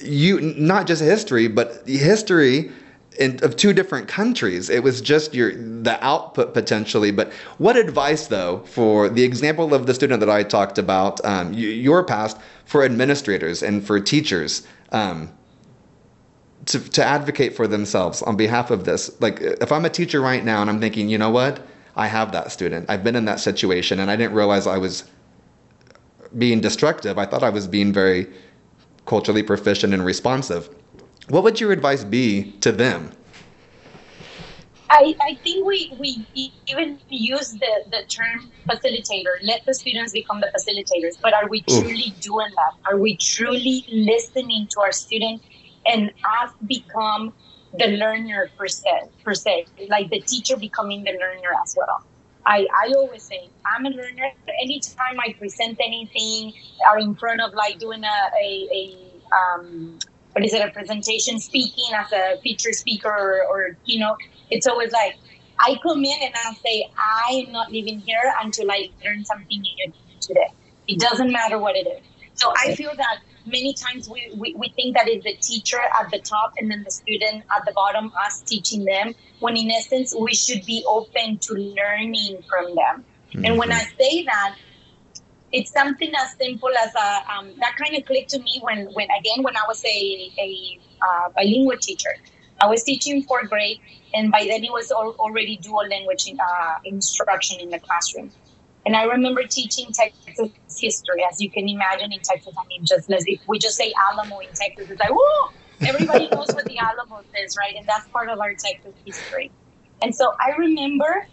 you not just history, but history in, of two different countries. It was just your the output potentially. But what advice, though, for the example of the student that I talked about, um, your past, for administrators and for teachers? Um, to, to advocate for themselves on behalf of this. Like, if I'm a teacher right now and I'm thinking, you know what? I have that student. I've been in that situation and I didn't realize I was being destructive. I thought I was being very culturally proficient and responsive. What would your advice be to them? I, I think we, we even use the, the term facilitator. Let the students become the facilitators. But are we truly doing that? Are we truly listening to our students and us become the learner per se, per se, like the teacher becoming the learner as well? I, I always say I'm a learner. Anytime I present anything or in front of like doing a, a, a um, what is it, a presentation speaking as a feature speaker or, or you know, it's always like I come in and I say, I am not leaving here until I learn something new today. It doesn't matter what it is. So I feel that many times we, we, we think that it's the teacher at the top and then the student at the bottom, us teaching them, when in essence, we should be open to learning from them. Mm-hmm. And when I say that, it's something as simple as a, uh, um, that kind of clicked to me when, when again, when I was a, a uh, bilingual teacher. I was teaching fourth grade, and by then it was al- already dual language in, uh, instruction in the classroom. And I remember teaching Texas history. As you can imagine, in Texas, I mean, just if we just say Alamo in Texas, it's like, whoa, everybody knows what the Alamo is, right? And that's part of our Texas history. And so I remember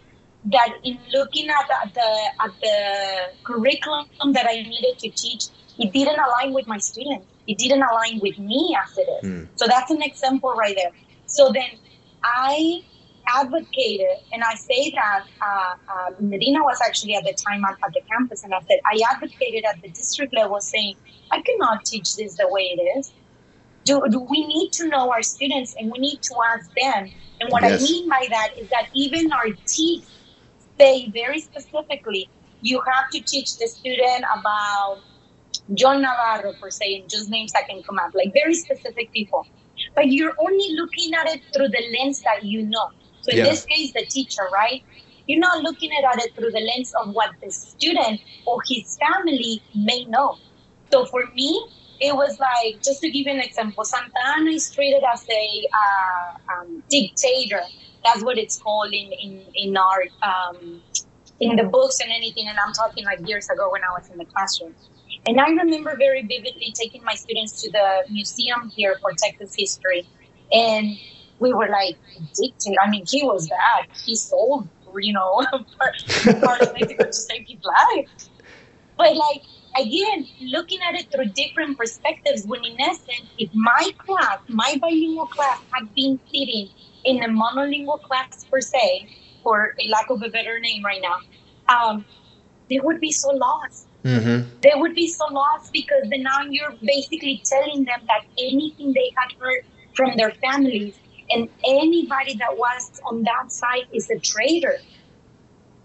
that in looking at the, at the, at the curriculum that I needed to teach, it didn't align with my students. It didn't align with me as it is. Mm. So that's an example right there. So then I advocated, and I say that uh, uh, Medina was actually at the time at, at, the campus, and I said I advocated at the district level, saying I cannot teach this the way it is. Do, do we need to know our students, and we need to ask them. And what yes. I mean by that is that even our TEKS say very specifically, you have to teach the student about John Navarro, per se, and just names that can come up, like very specific people. But you're only looking at it through the lens that you know. So in yeah. this case, the teacher, right? You're not looking at it through the lens of what the student or his family may know. So for me, it was like, just to give you an example, Santa Anna is treated as a uh, um, dictator. That's what it's called in, in, in our, um, in the books and anything. And I'm talking like years ago when I was in the classroom. And I remember very vividly taking my students to the museum here for Texas history. And we were like addicted. I mean, he was bad. He sold, you know, part of Mexico to save his life. But like again, looking at it through different perspectives, when in essence, if my class, my bilingual class, had been sitting in a monolingual class per se, for a lack of a better name right now, um, they would be so lost. Mm-hmm. They would be so lost because then now you're basically telling them that anything they had heard from their families and anybody that was on that side is a traitor.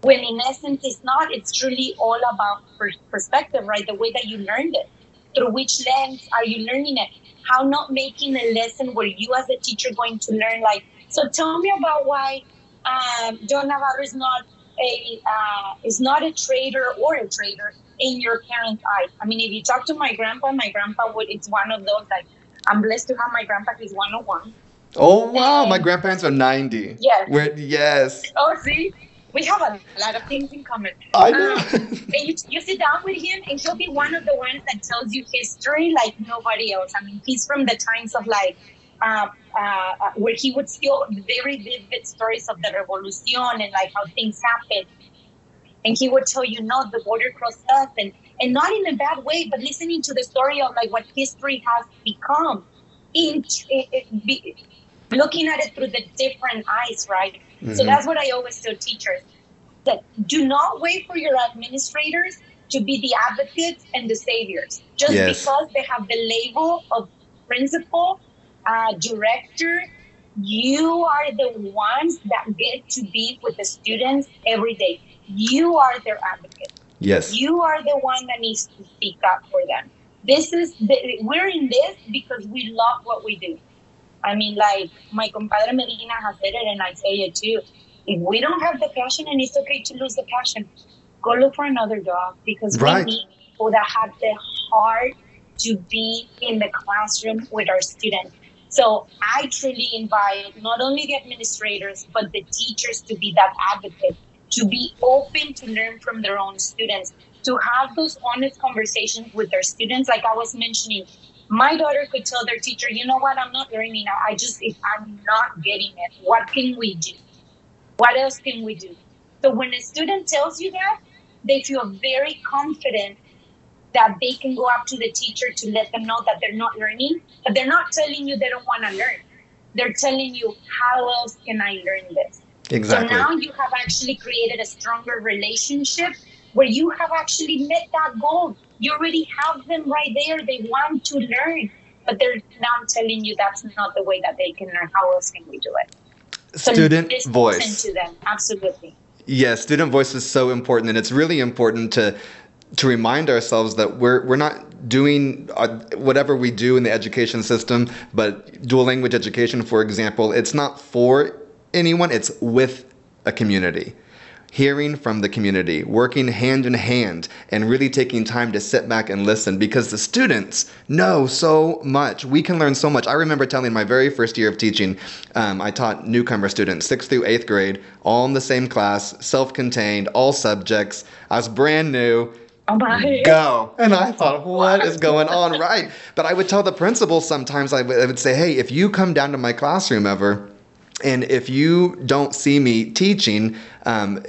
When in essence, it's not. It's truly all about perspective, right? The way that you learned it. Through which lens are you learning it? How not making a lesson where you, as a teacher, going to learn like. So tell me about why um, John Navarro is not a uh, is not a traitor or a traitor in your parents' eyes. I mean, if you talk to my grandpa, my grandpa would. It's one of those like I'm blessed to have my grandpa. He's 101. Oh wow, my grandparents are 90. Yes. We're, yes. Oh, see, we have a lot of things in common. I know. Um, and you, you sit down with him, and he'll be one of the ones that tells you history like nobody else. I mean, he's from the times of like uh, uh, where he would steal very vivid stories of the revolution and like how things happened. And he would tell you, no, the border crossed us, and and not in a bad way, but listening to the story of like what history has become. In, it, it, be, looking at it through the different eyes, right? Mm-hmm. So that's what I always tell teachers that do not wait for your administrators to be the advocates and the saviors. Just yes. because they have the label of principal, uh, director, you are the ones that get to be with the students every day. You are their advocate. Yes. You are the one that needs to speak up for them. This is the, we're in this because we love what we do. I mean, like my compadre Medina has said it, and I say it too. If we don't have the passion, and it's okay to lose the passion, go look for another job because right. we need people that have the heart to be in the classroom with our students. So I truly invite not only the administrators, but the teachers to be that advocate, to be open to learn from their own students, to have those honest conversations with their students. Like I was mentioning, my daughter could tell their teacher, you know what, I'm not learning. Now. I just, if I'm not getting it, what can we do? What else can we do? So when a student tells you that, they feel very confident that they can go up to the teacher to let them know that they're not learning, but they're not telling you they don't want to learn. They're telling you, how else can I learn this? Exactly. So now you have actually created a stronger relationship where you have actually met that goal. You already have them right there. They want to learn, but they're now telling you that's not the way that they can learn. How else can we do it? So student voice. to them, absolutely. Yes, student voice is so important, and it's really important to to remind ourselves that we're we're not doing uh, whatever we do in the education system, but dual language education, for example, it's not for anyone; it's with a community hearing from the community, working hand in hand, and really taking time to sit back and listen because the students know so much. We can learn so much. I remember telling my very first year of teaching, um, I taught newcomer students, sixth through eighth grade, all in the same class, self contained, all subjects. I was brand new. Oh my. Go. And I thought, what is going on? Right. But I would tell the principal sometimes, I would, I would say, hey, if you come down to my classroom ever, and if you don't see me teaching, um,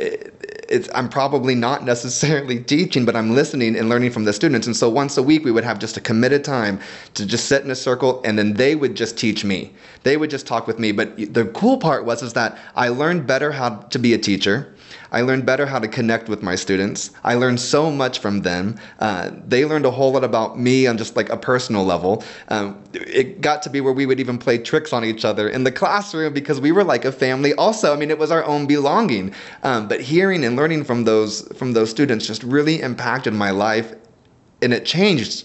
it, I'm probably not necessarily teaching, but I'm listening and learning from the students. And so once a week, we would have just a committed time to just sit in a circle, and then they would just teach me. They would just talk with me. But the cool part was is that I learned better how to be a teacher. I learned better how to connect with my students. I learned so much from them. Uh, they learned a whole lot about me on just like a personal level. Um, it got to be where we would even play tricks on each other in the classroom because we were like a family. Also, I mean, it was our own belonging. Um, but hearing and learning from those from those students just really impacted my life, and it changed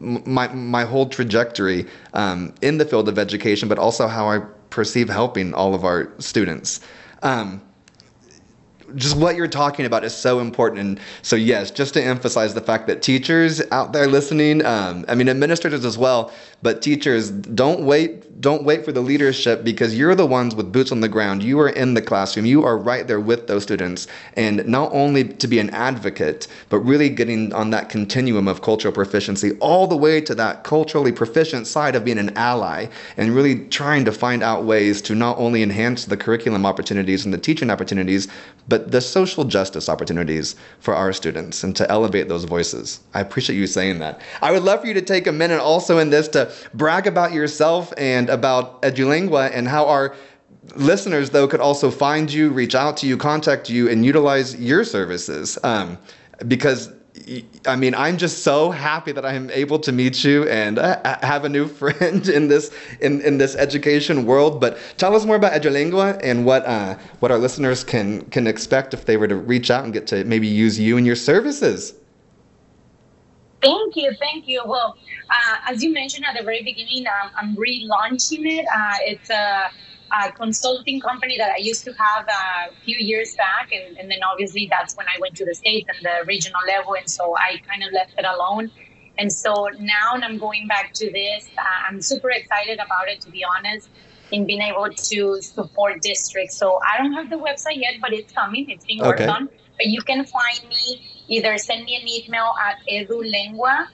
my my whole trajectory um, in the field of education, but also how I perceive helping all of our students. Um, just what you're talking about is so important. And so, yes, just to emphasize the fact that teachers out there listening, um, I mean, administrators as well, but teachers, don't wait, don't wait for the leadership because you're the ones with boots on the ground. You are in the classroom. You are right there with those students. And not only to be an advocate, but really getting on that continuum of cultural proficiency all the way to that culturally proficient side of being an ally and really trying to find out ways to not only enhance the curriculum opportunities and the teaching opportunities, but the social justice opportunities for our students and to elevate those voices. I appreciate you saying that. I would love for you to take a minute also in this to brag about yourself and about Edu Lengua and how our listeners, though, could also find you, reach out to you, contact you, and utilize your services. Um, because I mean, I'm just so happy that I am able to meet you and uh, have a new friend in this in, in this education world. But tell us more about Edu Lengua and what uh, what our listeners can can expect if they were to reach out and get to maybe use you and your services. Thank you, thank you. Well, uh, as you mentioned at the very beginning, um, I'm relaunching it. Uh, it's a a consulting company that I used to have a few years back. And, and then obviously that's when I went to the States and the regional level. And so I kind of left it alone. And so now I'm going back to this. Uh, I'm super excited about it, to be honest, in being able to support districts. So I don't have the website yet, but it's coming. It's being worked okay. on. But you can find me, either send me an email at edulengua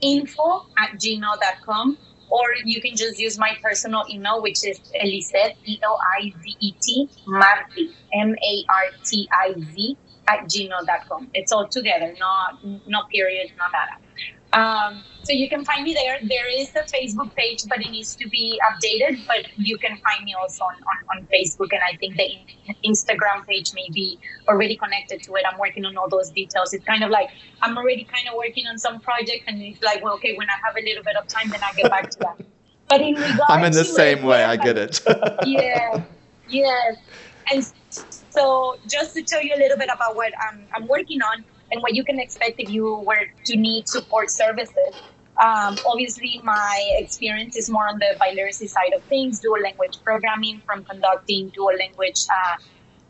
info at gmail.com or you can just use my personal email, which is Elizet, E-L-I-Z-E-T, Marti, M-A-R-T-I-Z, at gmail.com. It's all together, not, not period, not nada. Um, so you can find me there. There is a Facebook page, but it needs to be updated. But you can find me also on, on, on Facebook, and I think the Instagram page may be already connected to it. I'm working on all those details. It's kind of like I'm already kind of working on some project, and it's like, well, okay, when I have a little bit of time, then I get back to that. But in regards, I'm in the same it, way. I get it. yeah, yes. And so, just to tell you a little bit about what I'm, I'm working on and what you can expect if you were to need support services. Um, obviously, my experience is more on the biliteracy side of things, dual language programming from conducting dual language uh,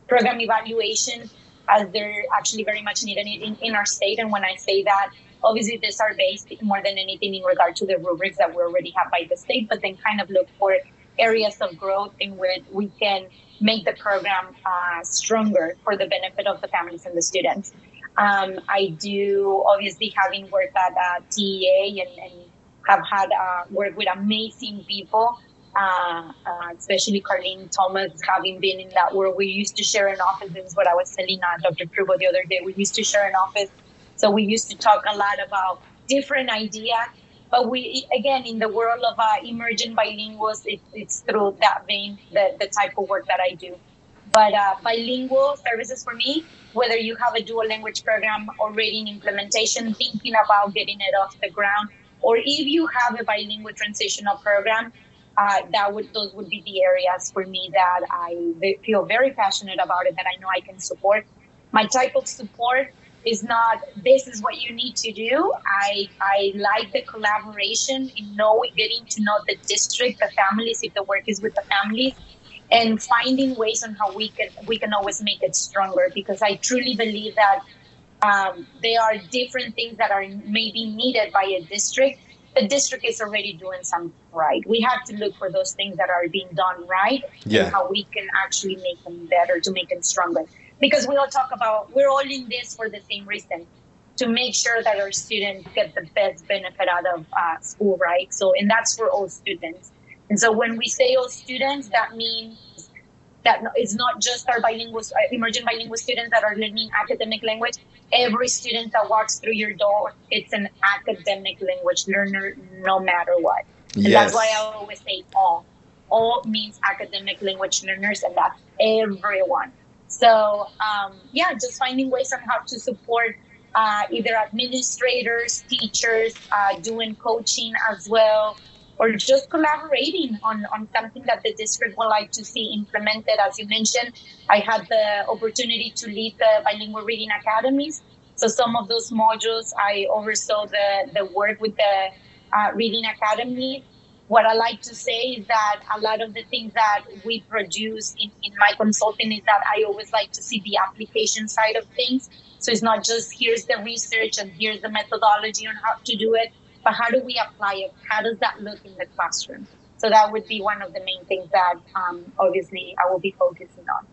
program evaluation, as they're actually very much needed in, in our state. And when I say that, obviously these are based more than anything in regard to the rubrics that we already have by the state, but then kind of look for areas of growth in which we can make the program uh, stronger for the benefit of the families and the students. Um, I do obviously having worked at uh, TEA and, and, have had uh, worked with amazing people, uh, uh, especially Carlene Thomas, having been in that world. We used to share an office. This is what I was telling uh, Dr. Krubo the other day. We used to share an office. So we used to talk a lot about different ideas. But we, again, in the world of uh, emerging bilinguals, it, it's through that vein, the, the type of work that I do. But uh, bilingual services for me, whether you have a dual language program already in implementation, thinking about getting it off the ground, or if you have a bilingual transitional program, uh, that would those would be the areas for me that I feel very passionate about it that I know I can support. My type of support is not this is what you need to do. I I like the collaboration in knowing getting to know the district, the families, if the work is with the families, and finding ways on how we can we can always make it stronger because I truly believe that um, there are different things that are maybe needed by a district. The district is already doing some right. We have to look for those things that are being done right Yeah. and how we can actually make them better to make them stronger. Because we all talk about we're all in this for the same reason to make sure that our students get the best benefit out of uh, school, right? So, and that's for all students. And so when we say all students, that means that it's not just our bilingual, uh, emerging bilingual students that are learning academic language. Every student that walks through your door, it's an academic language learner, no matter what. And Yes. that's why I always say all. All means academic language learners, and that's everyone. So, um, yeah, just finding ways on how to support uh, either administrators, teachers, uh, doing coaching as well, or just collaborating on, on something that the district would like to see implemented. As you mentioned, I had the opportunity to lead the bilingual reading academies. So some of those modules, I oversaw the, the work with the uh, reading academy. What I like to say is that a lot of the things that we produce in, in my consulting is that I always like to see the application side of things. So it's not just here's the research and here's the methodology on how to do it, but how do we apply it? How does that look in the classroom? So that would be one of the main things that um, obviously I will be focusing on.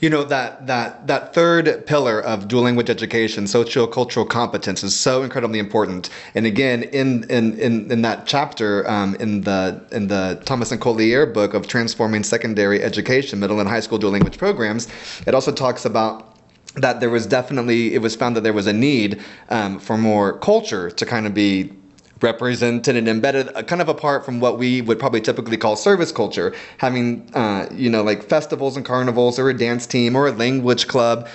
You know that that that third pillar of dual language education, socio-cultural competence, is so incredibly important. And again, in in in, in that chapter um, in the in the Thomas and Collier book of transforming secondary education, middle and high school dual language programs, it also talks about that there was definitely it was found that there was a need um, for more culture to kind of be represented and embedded uh, kind of apart from what we would probably typically call surface culture having uh, you know like festivals and carnivals or a dance team or a language club.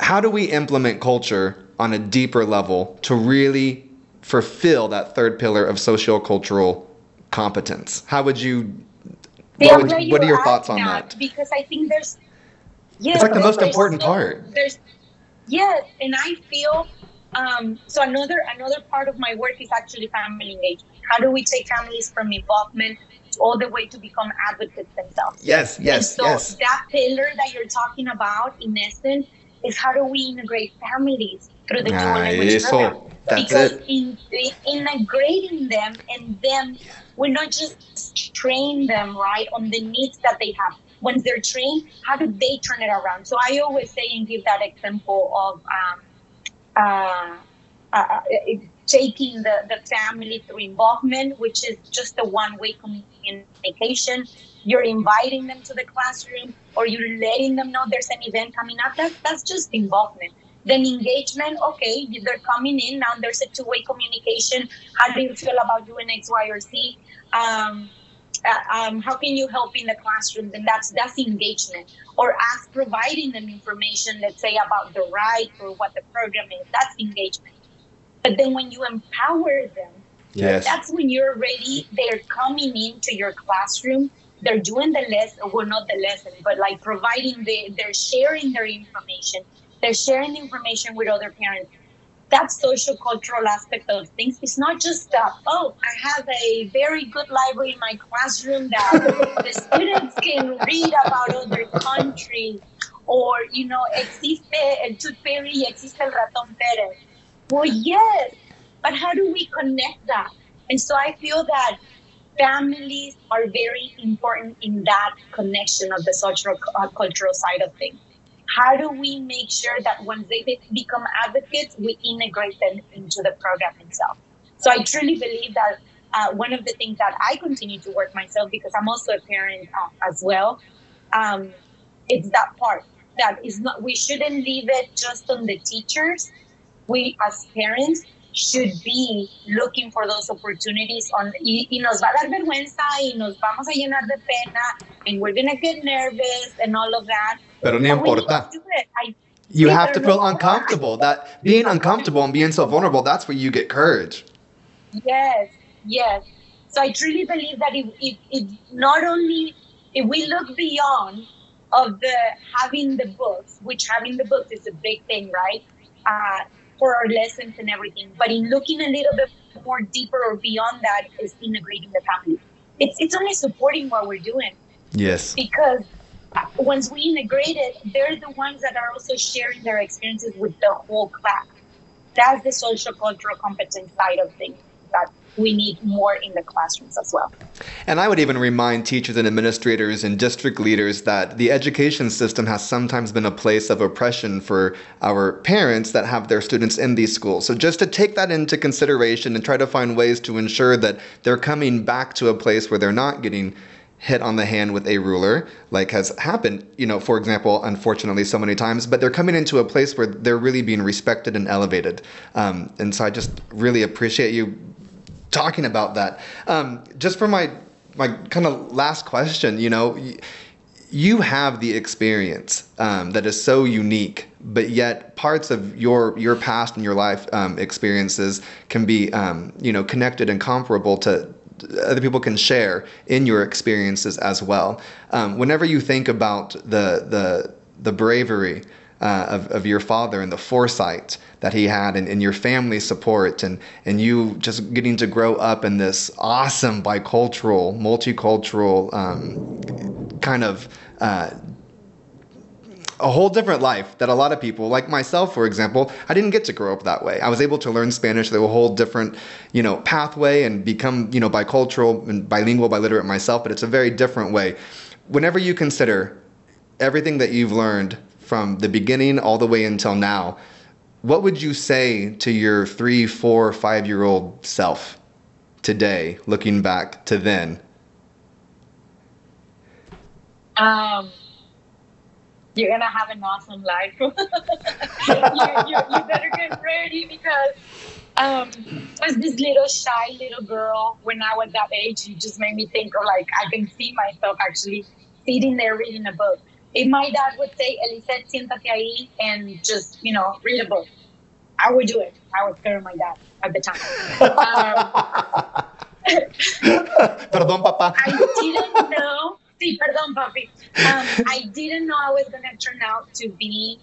How do we implement culture on a deeper level to really fulfill that third pillar of socio-cultural competence? How would you what, would you- what are your thoughts on that? Because I think there's, yeah, It's like the most important so- part. There's, yes, and I feel um, so. Another another part of my work is actually family engagement. How do we take families from involvement all the way to become advocates themselves? yes And yes so yes that pillar that you're talking about, in essence, is how do we integrate families through the dual Ah, language program? because it. in integrating them and them, we're not just train them right on the needs that they have. Once they're trained, how do they turn it around? So I always say and give that example of um, uh, uh, uh, taking the, the family through involvement, which is just a one way communication. You're inviting them to the classroom or you're letting them know there's an event coming up. That's, that's just involvement. Then engagement, okay, they're coming in. Now there's a two way communication. How do you feel about doing X, Y, or Z? Um, um, how can you help in the classroom? Then that's that's engagement. Or ask providing them information, let's say about the right or what the program is. That's engagement. But then when you empower them, yes that's when you're ready. They're coming into your classroom. They're doing the lesson, well, not the lesson, but like providing the, they're sharing their information. They're sharing the information with other parents. That social cultural aspect of things is not just that, oh, I have a very good library in my classroom that the students can read about other countries. Or, you know, existe el fairy, existe el ratón Pérez. Well, yes, but how do we connect that? And so I feel that families are very important in that connection of the social uh, cultural side of things. How do we make sure that once they be- become advocates, we integrate them into the program itself? So I truly believe that uh, one of the things that I continue to work myself because I'm also a parent uh, as well. Um, it's that part that is not. We shouldn't leave it just on the teachers. We as parents should be looking for those opportunities on y, y nos va a dar vergüenza y nos vamos a llenar de pena and we're gonna get nervous and all of that. pero no But we need importa. I, You have to feel no- uncomfortable. That being uncomfortable and being so vulnerable, that's where you get courage. Yes, yes. So I truly believe that if, if, if not only if we look beyond of the having the books, which having the books is a big thing, right? Uh, for our lessons and everything, but in looking a little bit more deeper or beyond that is integrating the family. It's it's only supporting what we're doing. Yes. Because once we integrate it, they're the ones that are also sharing their experiences with the whole class. That's the social cultural competence side of things that we need more in the classrooms as well. And I would even remind teachers and administrators and district leaders that the education system has sometimes been a place of oppression for our parents that have their students in these schools. So just to take that into consideration and try to find ways to ensure that they're coming back to a place where they're not getting hit on the hand with a ruler, like has happened, you know, for example, unfortunately, so many times, but they're coming into a place where they're really being respected and elevated. Um, and so I just really appreciate you talking about that. Um, just for my my kind of last question, you know, you have the experience um, that is so unique, but yet parts of your your past and your life um, experiences can be, um, you know, connected and comparable to other people can share in your experiences as well. Um, whenever you think about the the the bravery uh, of, of your father and the foresight that he had and, and your family support and, and you just getting to grow up in this awesome bicultural, multicultural um, kind of uh, a whole different life that a lot of people, like myself, for example, I didn't get to grow up that way. I was able to learn Spanish through a whole different, you know, pathway and become, you know, bicultural and bilingual, biliterate myself, but it's a very different way. Whenever you consider everything that you've learned from the beginning all the way until now, what would you say to your three, four, five year old self today, looking back to then? Um, you're gonna have an awesome life. you, you, you, better get ready because um, as this little shy little girl, when I was that age, you just made me think of like I can see myself actually sitting there reading a book if my dad would say, Elizet, siéntate ahí and just, you know, read a book, I would do it. I would scared my dad at the time. um, perdón, papá. I didn't know. Sí, perdón, papi. Um, I didn't know I was going to turn out to be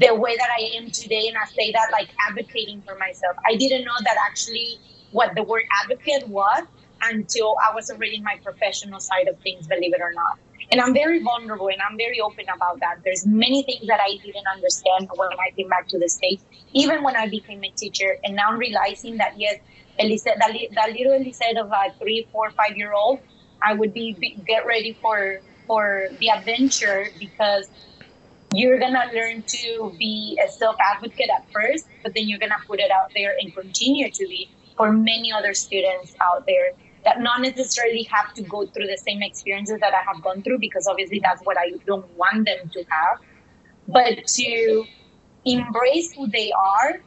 the way that I am today. And I say that like advocating for myself. I didn't know that actually what the word advocate was until I was already in my professional side of things, believe it or not and i'm very vulnerable and i'm very open about that. There's many things that i didn't understand when i came back to the states even when i became a teacher. And now i'm realizing that yes Elizet, that, that little Elizet of a three four five year old i would be, be get ready for for the adventure because you're gonna learn to be a self advocate at first but then you're gonna put it out there and continue to be for many other students out there that not necessarily have to go through the same experiences that I have gone through because obviously that's what I don't want them to have, but to embrace who they are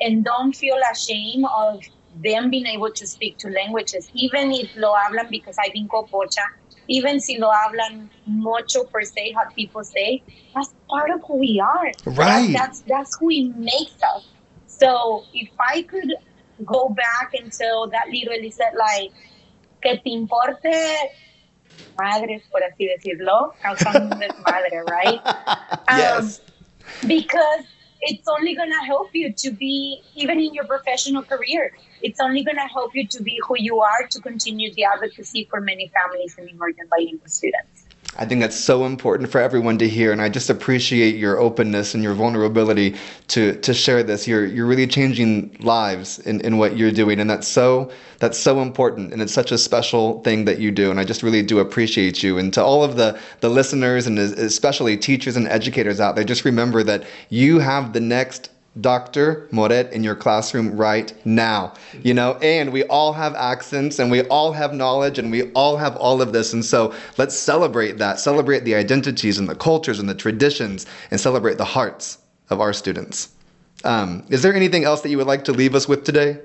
and don't feel ashamed of them being able to speak two languages, even if lo hablan because I think oh, pocha, even si lo hablan mucho per se, how people say, that's part of who we are. Right. That's, that's, who it makes us. So if I could go back and tell that little Elizet, like, que te importe madres, por así decirlo, causando desmadre, right? yes. Um, because it's only going to help you to be, even in your professional career, it's only going to help you to be who you are to continue the advocacy for many families and emerging bilingual students. I think that's so important for everyone to hear, and I just appreciate your openness and your vulnerability to to share this. You're you're really changing lives in, in what you're doing, and that's so that's so important, and it's such a special thing that you do. And I just really do appreciate you. And to all of the the listeners, and especially teachers and educators out there, just remember that you have the next Dr. Moret in your classroom right now. You know, and we all have accents and we all have knowledge and we all have all of this. And so let's celebrate that, celebrate the identities and the cultures and the traditions, and celebrate the hearts of our students. Um, is there anything else that you would like to leave us with today?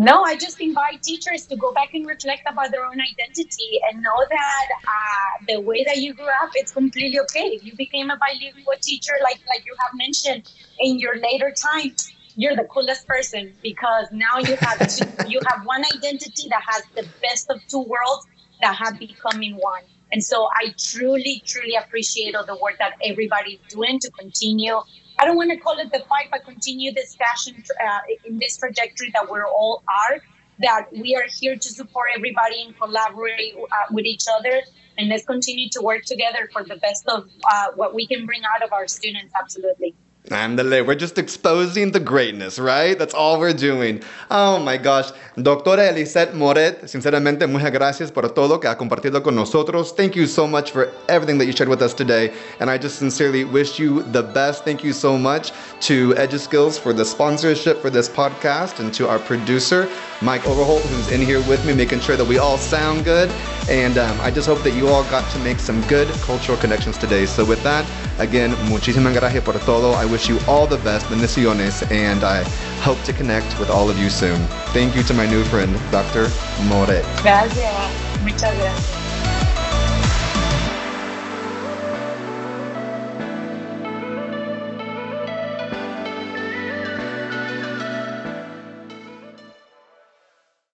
No, I just invite teachers to go back and reflect about their own identity and know that uh, the way that you grew up, it's completely okay. If you became a bilingual teacher, like like you have mentioned in your later time, you're the coolest person because now you have two, you have one identity that has the best of two worlds that have become in one. And so I truly, truly appreciate all the work that everybody's doing to continue I don't want to call it the fight, but continue this fashion uh, in this trajectory that we're all are that we are here to support everybody and collaborate uh, with each other. And let's continue to work together for the best of uh, what we can bring out of our students. Absolutely. Ándale, we're just exposing the greatness, right? That's all we're doing. Oh my gosh. Doctora Elizet Moret, sinceramente, muchas gracias por todo que ha compartido con nosotros. Thank you so much for everything that you shared with us today. And I just sincerely wish you the best. Thank you so much to EduSkills for the sponsorship for this podcast and to our producer, Mike Overholt, who's in here with me, making sure that we all sound good. And um, I just hope that you all got to make some good cultural connections today. So with that, again, muchísimas gracias por todo. I wish you all the best, bendiciones, and I hope to connect with all of you soon. Thank you to my new friend, Dr. More. Gracias. Muchas gracias.